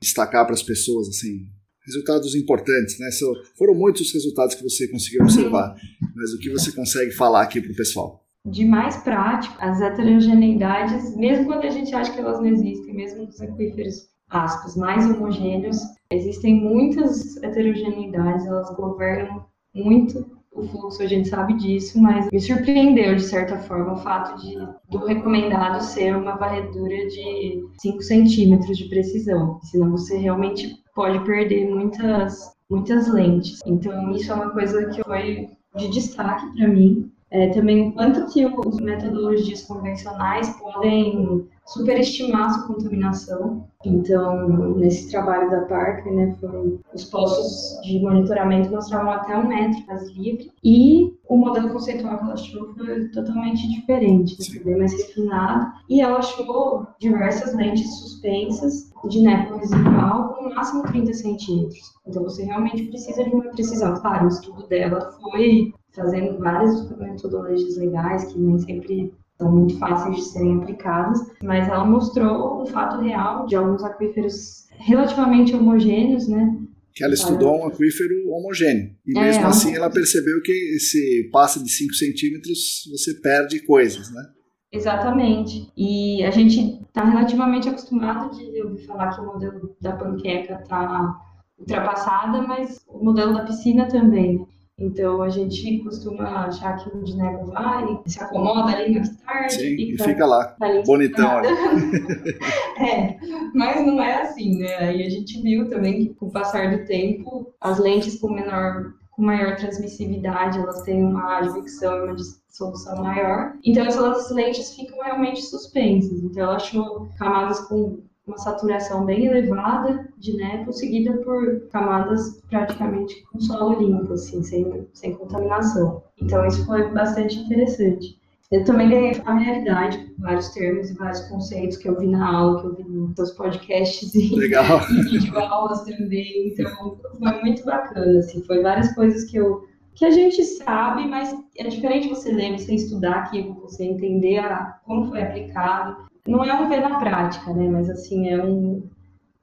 Speaker 1: destacar para as pessoas, assim? Resultados importantes, né? So, foram muitos os resultados que você conseguiu observar, mas o que você consegue falar aqui para o pessoal?
Speaker 3: de mais prático, as heterogeneidades, mesmo quando a gente acha que elas não existem, mesmo nos aquíferos, aspas, mais homogêneos, existem muitas heterogeneidades, elas governam muito o fluxo, a gente sabe disso, mas me surpreendeu, de certa forma, o fato de do recomendado ser uma varredura de 5 centímetros de precisão, senão você realmente pode perder muitas, muitas lentes. Então, isso é uma coisa que foi de destaque para mim, é, também o quanto que os metodologias convencionais podem superestimar sua contaminação. Então, nesse trabalho da Parker, né, foram os postos de monitoramento mostravam até um metro quase livre e o modelo conceitual que ela achou foi totalmente diferente, foi bem mais refinado e ela achou diversas lentes suspensas de nepo residual com no máximo 30 centímetros. Então, você realmente precisa de uma precisão. Claro, o estudo dela foi fazendo várias metodologias legais que nem sempre são muito fáceis de serem aplicadas, mas ela mostrou um fato real de alguns aquíferos relativamente homogêneos, né?
Speaker 1: Que ela estudou um aquífero homogêneo. E é, mesmo assim ela percebeu que se passa de 5 centímetros, você perde coisas, né?
Speaker 3: Exatamente. E a gente está relativamente acostumado de ouvir falar que o modelo da panqueca está ultrapassada, mas o modelo da piscina também. Então a gente costuma achar que o Dinego vai, se acomoda ali mais tarde.
Speaker 1: Sim, fica, e fica lá, bonitão.
Speaker 3: é, mas não é assim, né? Aí a gente viu também que com o passar do tempo, as lentes com menor com maior transmissividade, elas têm uma advecção e uma dissolução maior. Então, essas lentes ficam realmente suspensas. Então, ela achou camadas com uma saturação bem elevada de nepo, seguida por camadas praticamente com solo limpo, assim, sem, sem contaminação. Então, isso foi bastante interessante. Eu também ganhei familiaridade com vários termos e vários conceitos que eu vi na aula, que eu vi nos podcasts e,
Speaker 1: Legal.
Speaker 3: e videoaulas também. Então, foi muito bacana, assim, foi várias coisas que eu que a gente sabe, mas é diferente você ler, você estudar aquilo, você entender a, como foi aplicado. Não é um ver na prática, né? Mas assim, é um.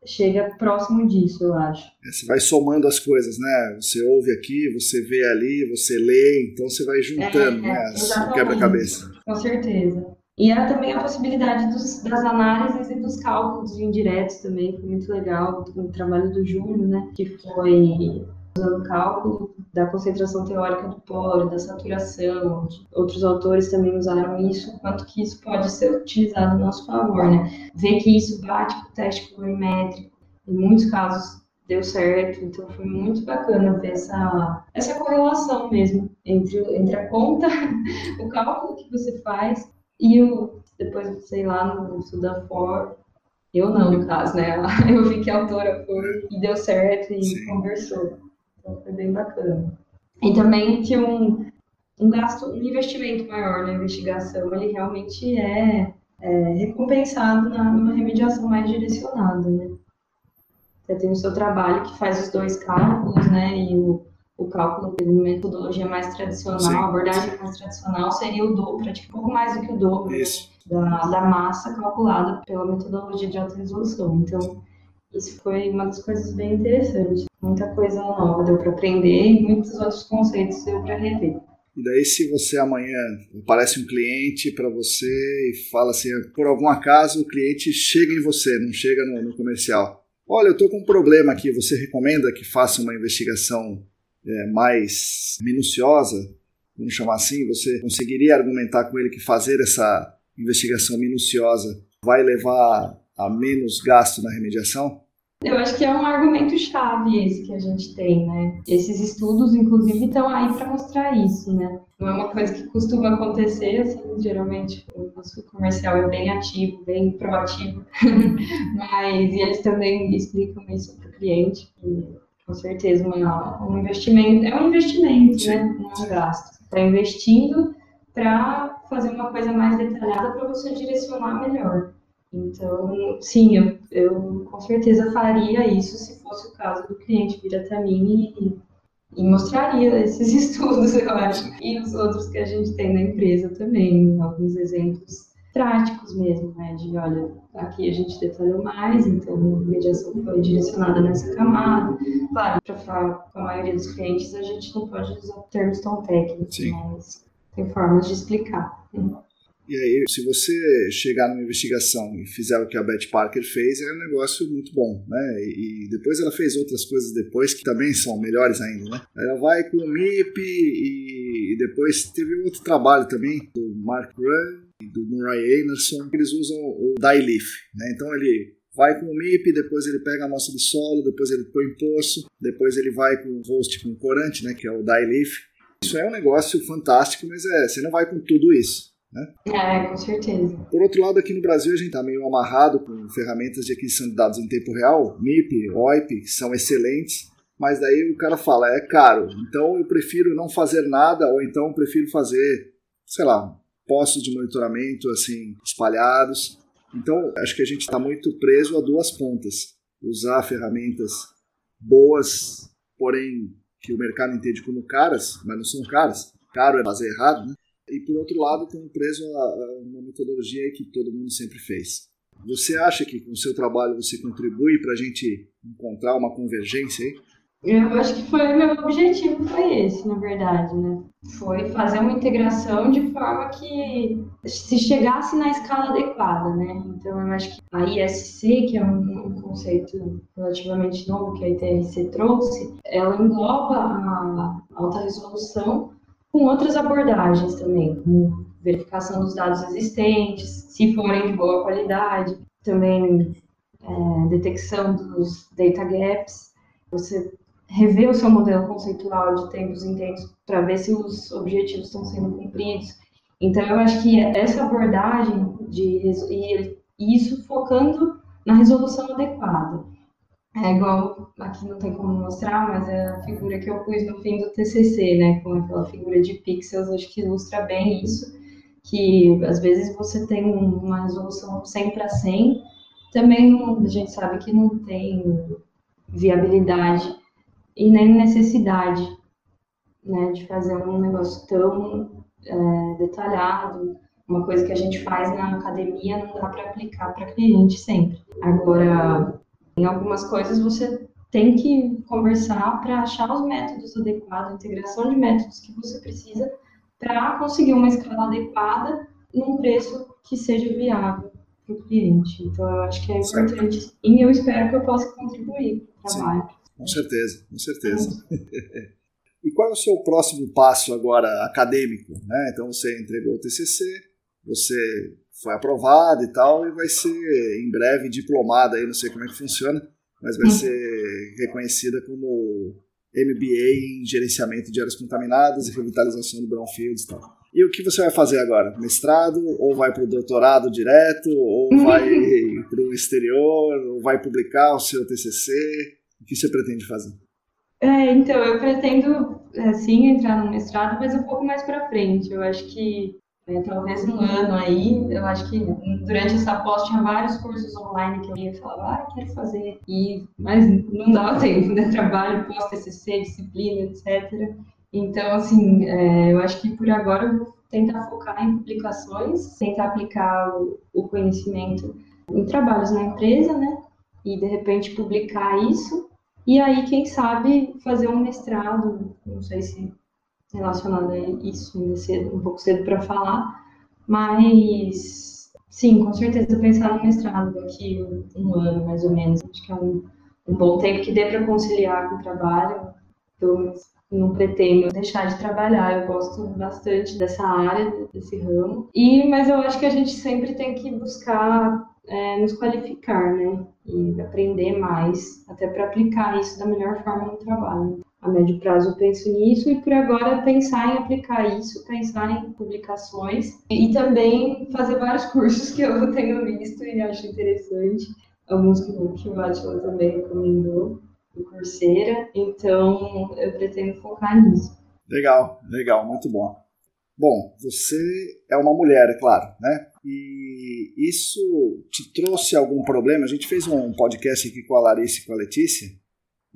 Speaker 3: Chega próximo disso, eu acho.
Speaker 1: É, você vai somando as coisas, né? Você ouve aqui, você vê ali, você lê, então você vai juntando, é, né? O quebra-cabeça.
Speaker 3: Com certeza. E há também a possibilidade dos, das análises e dos cálculos indiretos também, foi muito legal, o trabalho do Júlio, né? Que foi usando cálculo da concentração teórica do polo, da saturação. Outros autores também usaram isso, quanto que isso pode ser utilizado a nosso favor, né? Ver que isso bate com o teste colorimétrico. Em muitos casos deu certo, então foi muito bacana ver essa, essa correlação mesmo entre, entre a conta, o cálculo que você faz e o, depois, sei lá, no Sudanfor, eu não, no caso, né? Eu vi que a autora foi e deu certo e Sim. conversou. Então foi bem bacana. E também que um um gasto, um investimento maior na investigação, ele realmente é, é recompensado na, numa remediação mais direcionada, né? Você tem o seu trabalho que faz os dois cálculos, né? E o, o cálculo de metodologia mais tradicional, Sim. a abordagem mais tradicional seria o dobro, praticamente um pouco mais do que o dobro da, da massa calculada pela metodologia de alta resolução. Então, isso foi uma das coisas bem interessantes. Muita coisa nova deu para aprender e muitos outros conceitos deu para rever.
Speaker 1: E daí, se você amanhã aparece um cliente para você e fala assim, por algum acaso o cliente chega em você, não chega no, no comercial. Olha, eu estou com um problema aqui, você recomenda que faça uma investigação é, mais minuciosa, vamos chamar assim, você conseguiria argumentar com ele que fazer essa investigação minuciosa vai levar a menos gasto na remediação?
Speaker 3: Eu acho que é um argumento chave esse que a gente tem, né? Esses estudos, inclusive, estão aí para mostrar isso, né? Não é uma coisa que costuma acontecer, assim, geralmente o nosso comercial é bem ativo, bem proativo, mas e eles também explicam isso para o cliente, com certeza uma, um investimento, é um investimento, né? Não é um gasto. Está investindo para fazer uma coisa mais detalhada para você direcionar melhor. Então, sim, eu, eu com certeza faria isso se fosse o caso do cliente vir até mim e, e mostraria esses estudos, eu acho, e os outros que a gente tem na empresa também, alguns exemplos práticos mesmo, né? De olha, aqui a gente detalhou mais, então a mediação foi direcionada nessa camada. Claro, para falar com a maioria dos clientes, a gente não pode usar termos tão técnicos, Sim. mas tem formas de explicar.
Speaker 1: E aí, se você chegar numa investigação e fizer o que a Beth Parker fez, é um negócio muito bom, né? E depois ela fez outras coisas depois que também são melhores ainda, né? Ela vai com o MIP e depois teve outro trabalho também do Mark Run e do Murray Anderson, que eles usam o dye né? Então ele vai com o MIP, depois ele pega a amostra de solo, depois ele põe em poço, depois ele vai com o host com corante, né? Que é o dye. Isso é um negócio fantástico, mas é, você não vai com tudo isso. Né?
Speaker 3: É, com certeza.
Speaker 1: Por outro lado, aqui no Brasil a gente está meio amarrado com ferramentas de aquisição de dados em tempo real, MIP, OIP, que são excelentes, mas daí o cara fala, é caro, então eu prefiro não fazer nada, ou então eu prefiro fazer, sei lá, postos de monitoramento assim espalhados. Então, acho que a gente está muito preso a duas pontas. Usar ferramentas boas, porém que o mercado entende como caras, mas não são caras. Caro é fazer errado, né? E por outro lado tem preso a, a uma metodologia que todo mundo sempre fez. Você acha que com o seu trabalho você contribui para a gente encontrar uma convergência aí?
Speaker 3: Eu acho que foi meu objetivo foi esse, na verdade, né? Foi fazer uma integração de forma que se chegasse na escala adequada, né? Então eu acho que a ISC, que é um, um conceito relativamente novo que a ITRC trouxe, ela engloba a alta resolução com outras abordagens também, como verificação dos dados existentes, se forem de boa qualidade, também é, detecção dos data gaps, você rever o seu modelo conceitual de tempos em tempos para ver se os objetivos estão sendo cumpridos. Então, eu acho que essa abordagem de e isso focando na resolução adequada. É igual, aqui não tem como mostrar, mas é a figura que eu pus no fim do TCC, né, com aquela figura de pixels, acho que ilustra bem isso, que às vezes você tem uma resolução 100 para 100, também a gente sabe que não tem viabilidade e nem necessidade, né, de fazer um negócio tão é, detalhado, uma coisa que a gente faz na academia não dá para aplicar para cliente sempre. Agora, em algumas coisas você tem que conversar para achar os métodos adequados, a integração de métodos que você precisa para conseguir uma escala adequada num preço que seja viável para o cliente. Então, eu acho que é importante certo. e eu espero que eu possa contribuir para o trabalho.
Speaker 1: Com certeza, com certeza. e qual é o seu próximo passo agora acadêmico? Né? Então, você entregou o TCC, você foi aprovado e tal, e vai ser em breve diplomada aí, não sei como é que funciona, mas vai hum. ser reconhecida como MBA em gerenciamento de áreas contaminadas e revitalização de brownfields e tal. E o que você vai fazer agora? Mestrado? Ou vai para o doutorado direto? Ou vai para o exterior? Ou vai publicar o seu TCC? O que você pretende fazer?
Speaker 3: É, então, eu pretendo sim entrar no mestrado, mas um pouco mais para frente. Eu acho que é, talvez um ano aí, eu acho que durante essa pós tinha vários cursos online que eu ia falar, ah, quero fazer, e, mas não dava tempo, né? Trabalho, pós-TCC, disciplina, etc. Então, assim, é, eu acho que por agora eu vou tentar focar em publicações, tentar aplicar o, o conhecimento em trabalhos na empresa, né? E de repente publicar isso. E aí, quem sabe, fazer um mestrado, não sei se relacionado a isso, ainda cedo, um pouco cedo para falar, mas sim, com certeza pensar no mestrado daqui um ano, mais ou menos. Acho que é um, um bom tempo que dê para conciliar com o trabalho, pelo menos não pretendo deixar de trabalhar. Eu gosto bastante dessa área, desse ramo. E mas eu acho que a gente sempre tem que buscar é, nos qualificar, né? E aprender mais, até para aplicar isso da melhor forma no trabalho a médio prazo eu penso nisso e por agora pensar em aplicar isso, pensar em publicações e também fazer vários cursos que eu tenho visto e acho interessante, alguns que, o Atila também recomendou, o Coursera, então eu pretendo focar nisso.
Speaker 1: Legal, legal, muito bom. Bom, você é uma mulher, é claro, né? E isso te trouxe algum problema? A gente fez um podcast aqui com a Larissa e com a Letícia,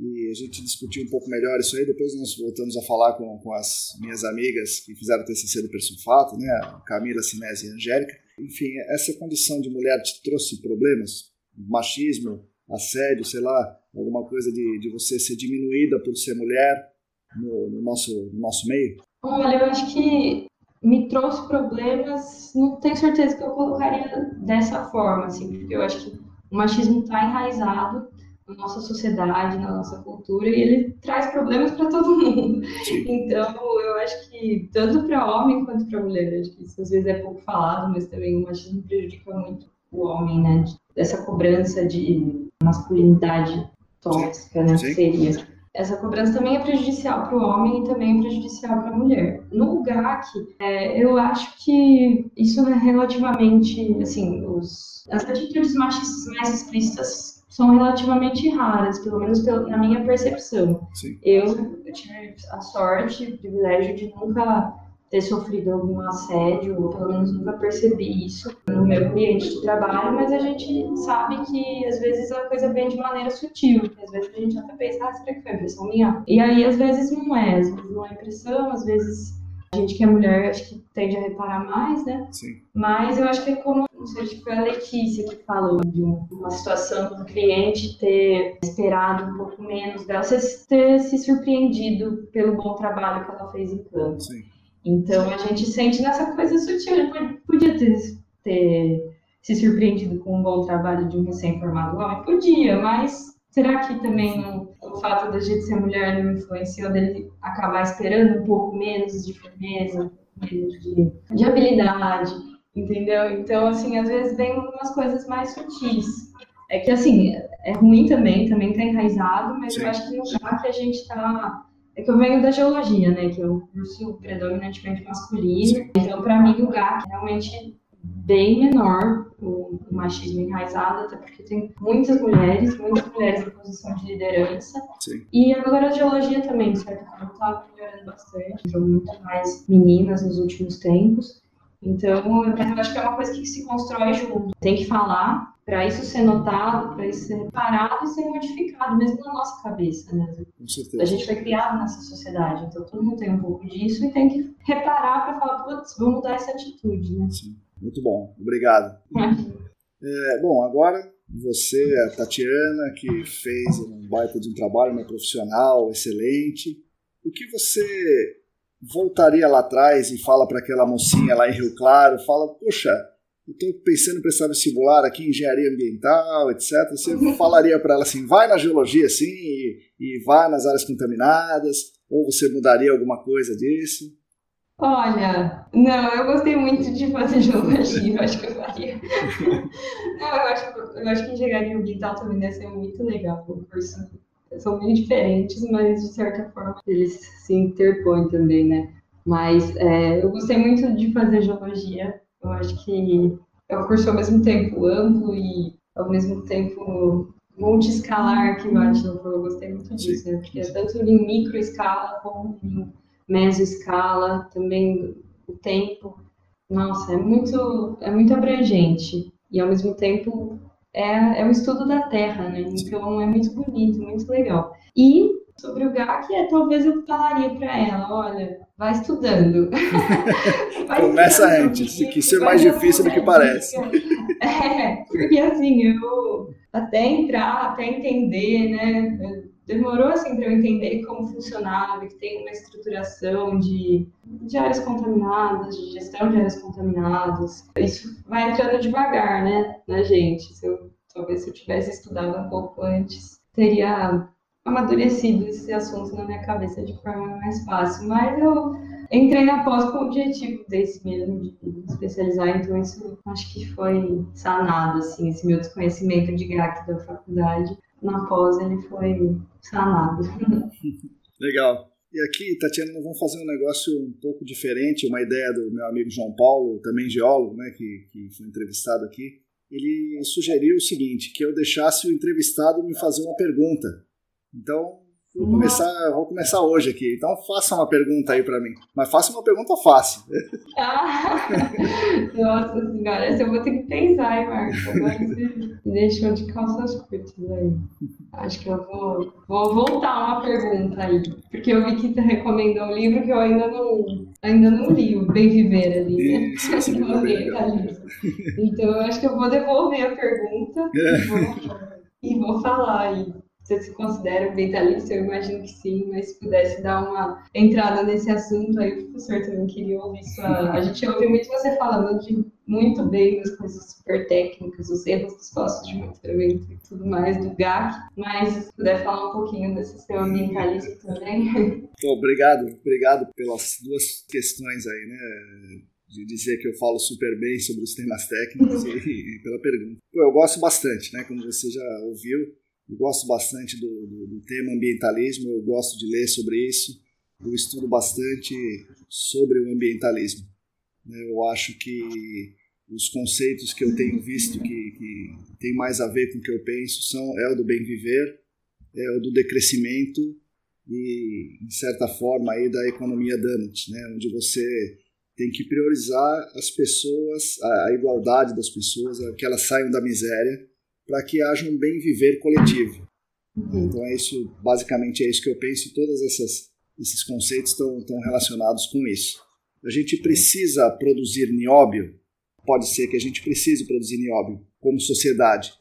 Speaker 1: e a gente discutiu um pouco melhor isso aí. Depois nós voltamos a falar com, com as minhas amigas que fizeram TCC do Persulfato, né, Camila, Sinese e Angélica. Enfim, essa condição de mulher te trouxe problemas? Machismo, assédio, sei lá, alguma coisa de, de você ser diminuída por ser mulher no, no nosso, no nosso meio?
Speaker 3: Olha, eu acho que me trouxe problemas, não tenho certeza que eu colocaria dessa forma, assim, porque eu acho que o machismo está enraizado na nossa sociedade, na nossa cultura, e ele traz problemas para todo mundo. Então, eu acho que tanto para homem quanto para mulher, acho que isso às vezes é pouco falado, mas também o machismo prejudica muito o homem, né? Dessa cobrança de masculinidade tóxica, né? Sim. Seria. Essa cobrança também é prejudicial para o homem e também é prejudicial para a mulher. No GAC, é, eu acho que isso é relativamente, assim, os, as atitudes machistas mais explícitas são relativamente raras, pelo menos na minha percepção. Sim. Eu, eu tive a sorte, o privilégio de nunca ter sofrido algum assédio, ou pelo menos nunca percebi isso no meu ambiente de trabalho, mas a gente sabe que às vezes a coisa vem de maneira sutil, às vezes a gente até pensa, ah, será que foi impressão minha? E aí às vezes não é, às vezes não é impressão, às vezes a gente que é mulher, acho que tende a reparar mais, né? Sim. Mas eu acho que é como, não sei, foi a Letícia que falou de uma situação do cliente ter esperado um pouco menos dela, você ter se surpreendido pelo bom trabalho que ela fez em campo. Sim. Então a gente sente nessa coisa sutil, ele podia ter, ter se surpreendido com um bom trabalho de um recém-formado homem? Podia, mas será que também não o fato da gente ser mulher não influenciou dele acabar esperando um pouco menos de firmeza, menos de, de habilidade, entendeu? Então, assim, às vezes vem umas coisas mais sutis. É que, assim, é ruim também, também tá enraizado, mas Sim. eu acho que no lugar que a gente tá é que eu venho da geologia, né? Que é um curso predominantemente masculino. Então, para mim, o GAC realmente bem menor o, o, machismo enraizado, até porque tem muitas mulheres, muitas mulheres em posição de liderança. Sim. E agora a geologia também, de certa forma, está melhorando bastante. São muito mais meninas nos últimos tempos. Então, eu acho que é uma coisa que se constrói junto. Tem que falar para isso ser notado, para isso ser reparado e ser modificado, mesmo na nossa cabeça, né? Com certeza. A gente foi criado nessa sociedade, então todo mundo tem um pouco disso e tem que reparar para falar, putz, vamos mudar essa atitude, né?
Speaker 1: Sim. Muito bom, obrigado. É, bom, agora você, a Tatiana, que fez um baita de um trabalho, uma profissional excelente. O que você voltaria lá atrás e fala para aquela mocinha lá em Rio Claro, fala, poxa, eu estou pensando em prestar vestibular aqui em engenharia ambiental, etc. Você falaria para ela assim, vai na geologia sim e, e vai nas áreas contaminadas, ou você mudaria alguma coisa disso?
Speaker 3: Olha, não, eu gostei muito de fazer geologia, eu acho que eu faria. não, eu acho, eu acho que engenharia ambiental também deve ser muito legal, o curso. São bem diferentes, mas de certa forma eles se interpõem também, né? Mas é, eu gostei muito de fazer geologia. Eu acho que é um curso ao mesmo tempo amplo e ao mesmo tempo multi-escalar que o Atila falou, eu gostei muito disso, né? Porque é tanto em micro escala como em meso escala, também o tempo. Nossa, é muito, é muito abrangente. E ao mesmo tempo é, é um estudo da Terra, né? Então é muito bonito, muito legal. E sobre o GAC, é, talvez eu falaria para ela, olha, vai estudando.
Speaker 1: vai Começa estudando, antes, que isso é mais difícil do que parece.
Speaker 3: É, porque assim, eu até entrar, até entender, né? Demorou assim para eu entender como funcionava, que tem uma estruturação de, de áreas contaminadas, de gestão de áreas contaminadas. Isso vai entrando devagar, né, na gente. Se eu, talvez se eu tivesse estudado um pouco antes, teria amadurecido esse assunto na minha cabeça de forma mais fácil. Mas eu entrei na pós com o objetivo desse mesmo, de especializar, então isso acho que foi sanado, assim, esse meu desconhecimento de GAC da faculdade. Na pós ele foi sanado.
Speaker 1: Legal. E aqui, Tatiana, nós vamos fazer um negócio um pouco diferente, uma ideia do meu amigo João Paulo, também geólogo, né, que, que foi entrevistado aqui. Ele sugeriu o seguinte, que eu deixasse o entrevistado me fazer uma pergunta. Então, vou começar, vou começar hoje aqui. Então, faça uma pergunta aí para mim. Mas faça uma pergunta fácil.
Speaker 3: Ah, nossa senhora, essa eu vou ter que pensar, hein, Marcos? me deixou de calças curtas aí. Acho que eu vou, vou voltar uma pergunta aí. Porque eu vi que você recomendou um livro que eu ainda não, ainda não li, o Bem Viver ali, né? Isso, isso, então, eu acho que eu vou devolver a pergunta é. e, vou, e vou falar aí. Você se considera ambientalista? Eu imagino que sim, mas se pudesse dar uma entrada nesse assunto, aí o professor também queria ouvir sua. A gente ouviu muito você falando de muito bem das coisas super técnicas, os erros dos postos de monitoramento e tudo mais do GAC, mas se puder falar um pouquinho desse seu ambientalismo também.
Speaker 1: obrigado, obrigado pelas duas questões aí, né? de dizer que eu falo super bem sobre os temas técnicos e, e, pela pergunta. eu gosto bastante, né? Como você já ouviu, eu gosto bastante do, do, do, tema ambientalismo, eu gosto de ler sobre isso, eu estudo bastante sobre o ambientalismo. Né? Eu acho que os conceitos que eu tenho visto que, que tem mais a ver com o que eu penso são é o do bem viver, é o do decrescimento e, de certa forma, aí da economia Donut, né? onde você tem que priorizar as pessoas, a igualdade das pessoas, que elas saiam da miséria para que haja um bem viver coletivo. Uhum. Então é isso, basicamente é isso que eu penso e todos essas, esses conceitos estão, estão relacionados com isso. A gente precisa produzir nióbio, pode ser que a gente precise produzir nióbio como sociedade.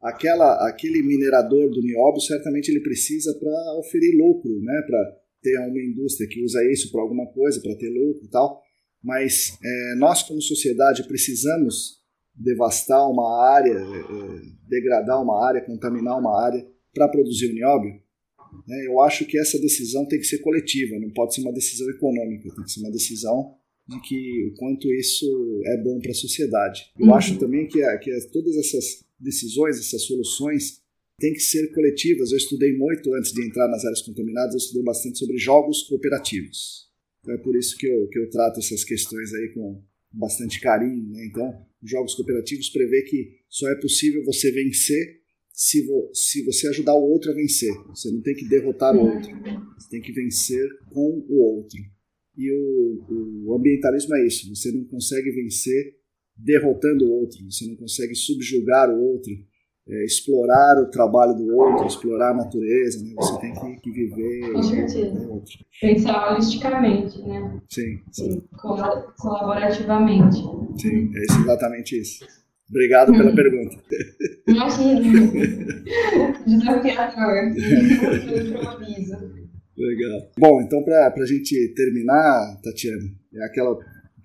Speaker 1: Aquela, aquele minerador do nióbio certamente ele precisa para oferir lucro, né? para ter uma indústria que usa isso para alguma coisa, para ter lucro e tal. Mas é, nós como sociedade precisamos devastar uma área, é, é, degradar uma área, contaminar uma área para produzir o nióbio, né, eu acho que essa decisão tem que ser coletiva, não pode ser uma decisão econômica, tem que ser uma decisão de que o quanto isso é bom para a sociedade. Eu uhum. acho também que, que todas essas decisões, essas soluções têm que ser coletivas. Eu estudei muito antes de entrar nas áreas contaminadas, eu estudei bastante sobre jogos cooperativos. Então é por isso que eu, que eu trato essas questões aí com bastante carinho. Né? Então, jogos cooperativos prevê que só é possível você vencer se, vo, se você ajudar o outro a vencer. Você não tem que derrotar o outro, você tem que vencer com o outro. E o, o ambientalismo é isso: você não consegue vencer derrotando o outro, você não consegue subjugar o outro, é, explorar o trabalho do outro, explorar a natureza, né? Você tem que, que viver
Speaker 3: Com certeza. outro. Pensar holisticamente, né?
Speaker 1: Sim, sim.
Speaker 3: Colaborativamente.
Speaker 1: Sim, é exatamente isso. Obrigado pela hum. pergunta.
Speaker 3: Imagina. Desafiador. Improviso.
Speaker 1: Legal. Bom, então para a gente terminar, Tatiana, é aquela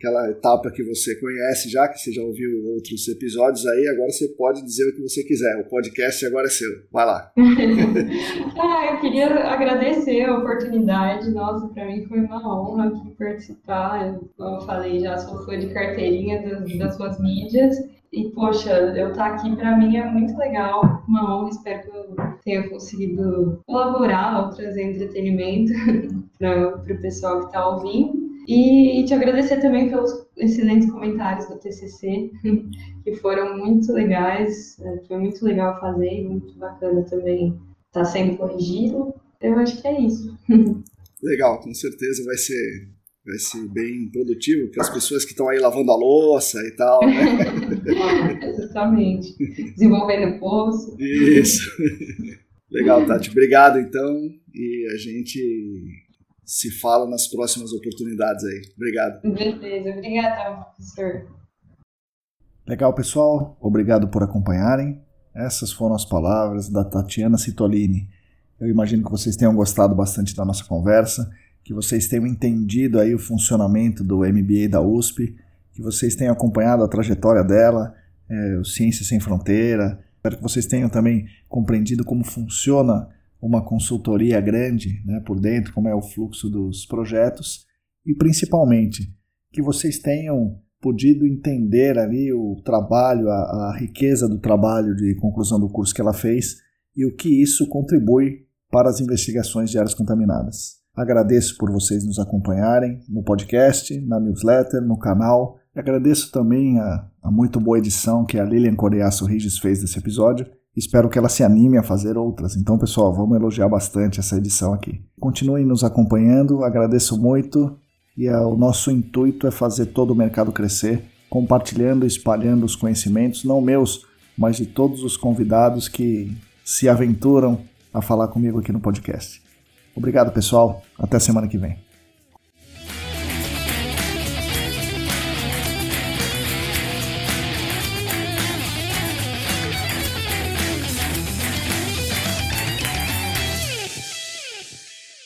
Speaker 1: aquela etapa que você conhece já, que você já ouviu outros episódios aí, agora você pode dizer o que você quiser. O podcast agora é seu. Vai lá.
Speaker 3: ah, eu queria agradecer a oportunidade. Nossa, para mim foi uma honra aqui participar. Eu, como eu falei, já sou fã de carteirinha das, das suas mídias. E, poxa, eu estar tá aqui para mim é muito legal, uma honra. Espero que eu tenha conseguido colaborar ou trazer entretenimento para o pessoal que está ouvindo. E, te agradecer também pelos excelentes comentários do TCC, que foram muito legais, é, foi muito legal fazer, muito bacana também estar tá sendo corrigido. Eu acho que é isso.
Speaker 4: Legal, com certeza vai ser vai ser bem produtivo para as pessoas que estão aí lavando a louça e tal,
Speaker 3: né? Exatamente. Desenvolvendo o poço.
Speaker 4: Isso. Legal, Tati. Obrigado, então. E a gente se fala nas próximas oportunidades aí. Obrigado.
Speaker 3: Beleza. Obrigada, professor.
Speaker 1: Legal, pessoal. Obrigado por acompanharem. Essas foram as palavras da Tatiana Citolini. Eu imagino que vocês tenham gostado bastante da nossa conversa que vocês tenham entendido aí o funcionamento do MBA da USP, que vocês tenham acompanhado a trajetória dela, é, o Ciência Sem Fronteira. Espero que vocês tenham também compreendido como funciona uma consultoria grande né, por dentro, como é o fluxo dos projetos e principalmente que vocês tenham podido entender ali o trabalho, a, a riqueza do trabalho de conclusão do curso que ela fez e o que isso contribui para as investigações de áreas contaminadas. Agradeço por vocês nos acompanharem no podcast, na newsletter, no canal. Agradeço também a, a, muito boa edição que a Lilian Coreaço Regis fez desse episódio. Espero que ela se anime a fazer outras. Então, pessoal, vamos elogiar bastante essa edição aqui. Continuem nos acompanhando, agradeço muito. E a, o nosso intuito é fazer todo o mercado crescer, compartilhando e espalhando os conhecimentos, não meus, mas de todos os convidados que se aventuram a falar comigo aqui no podcast. Obrigado, pessoal. Até semana que vem.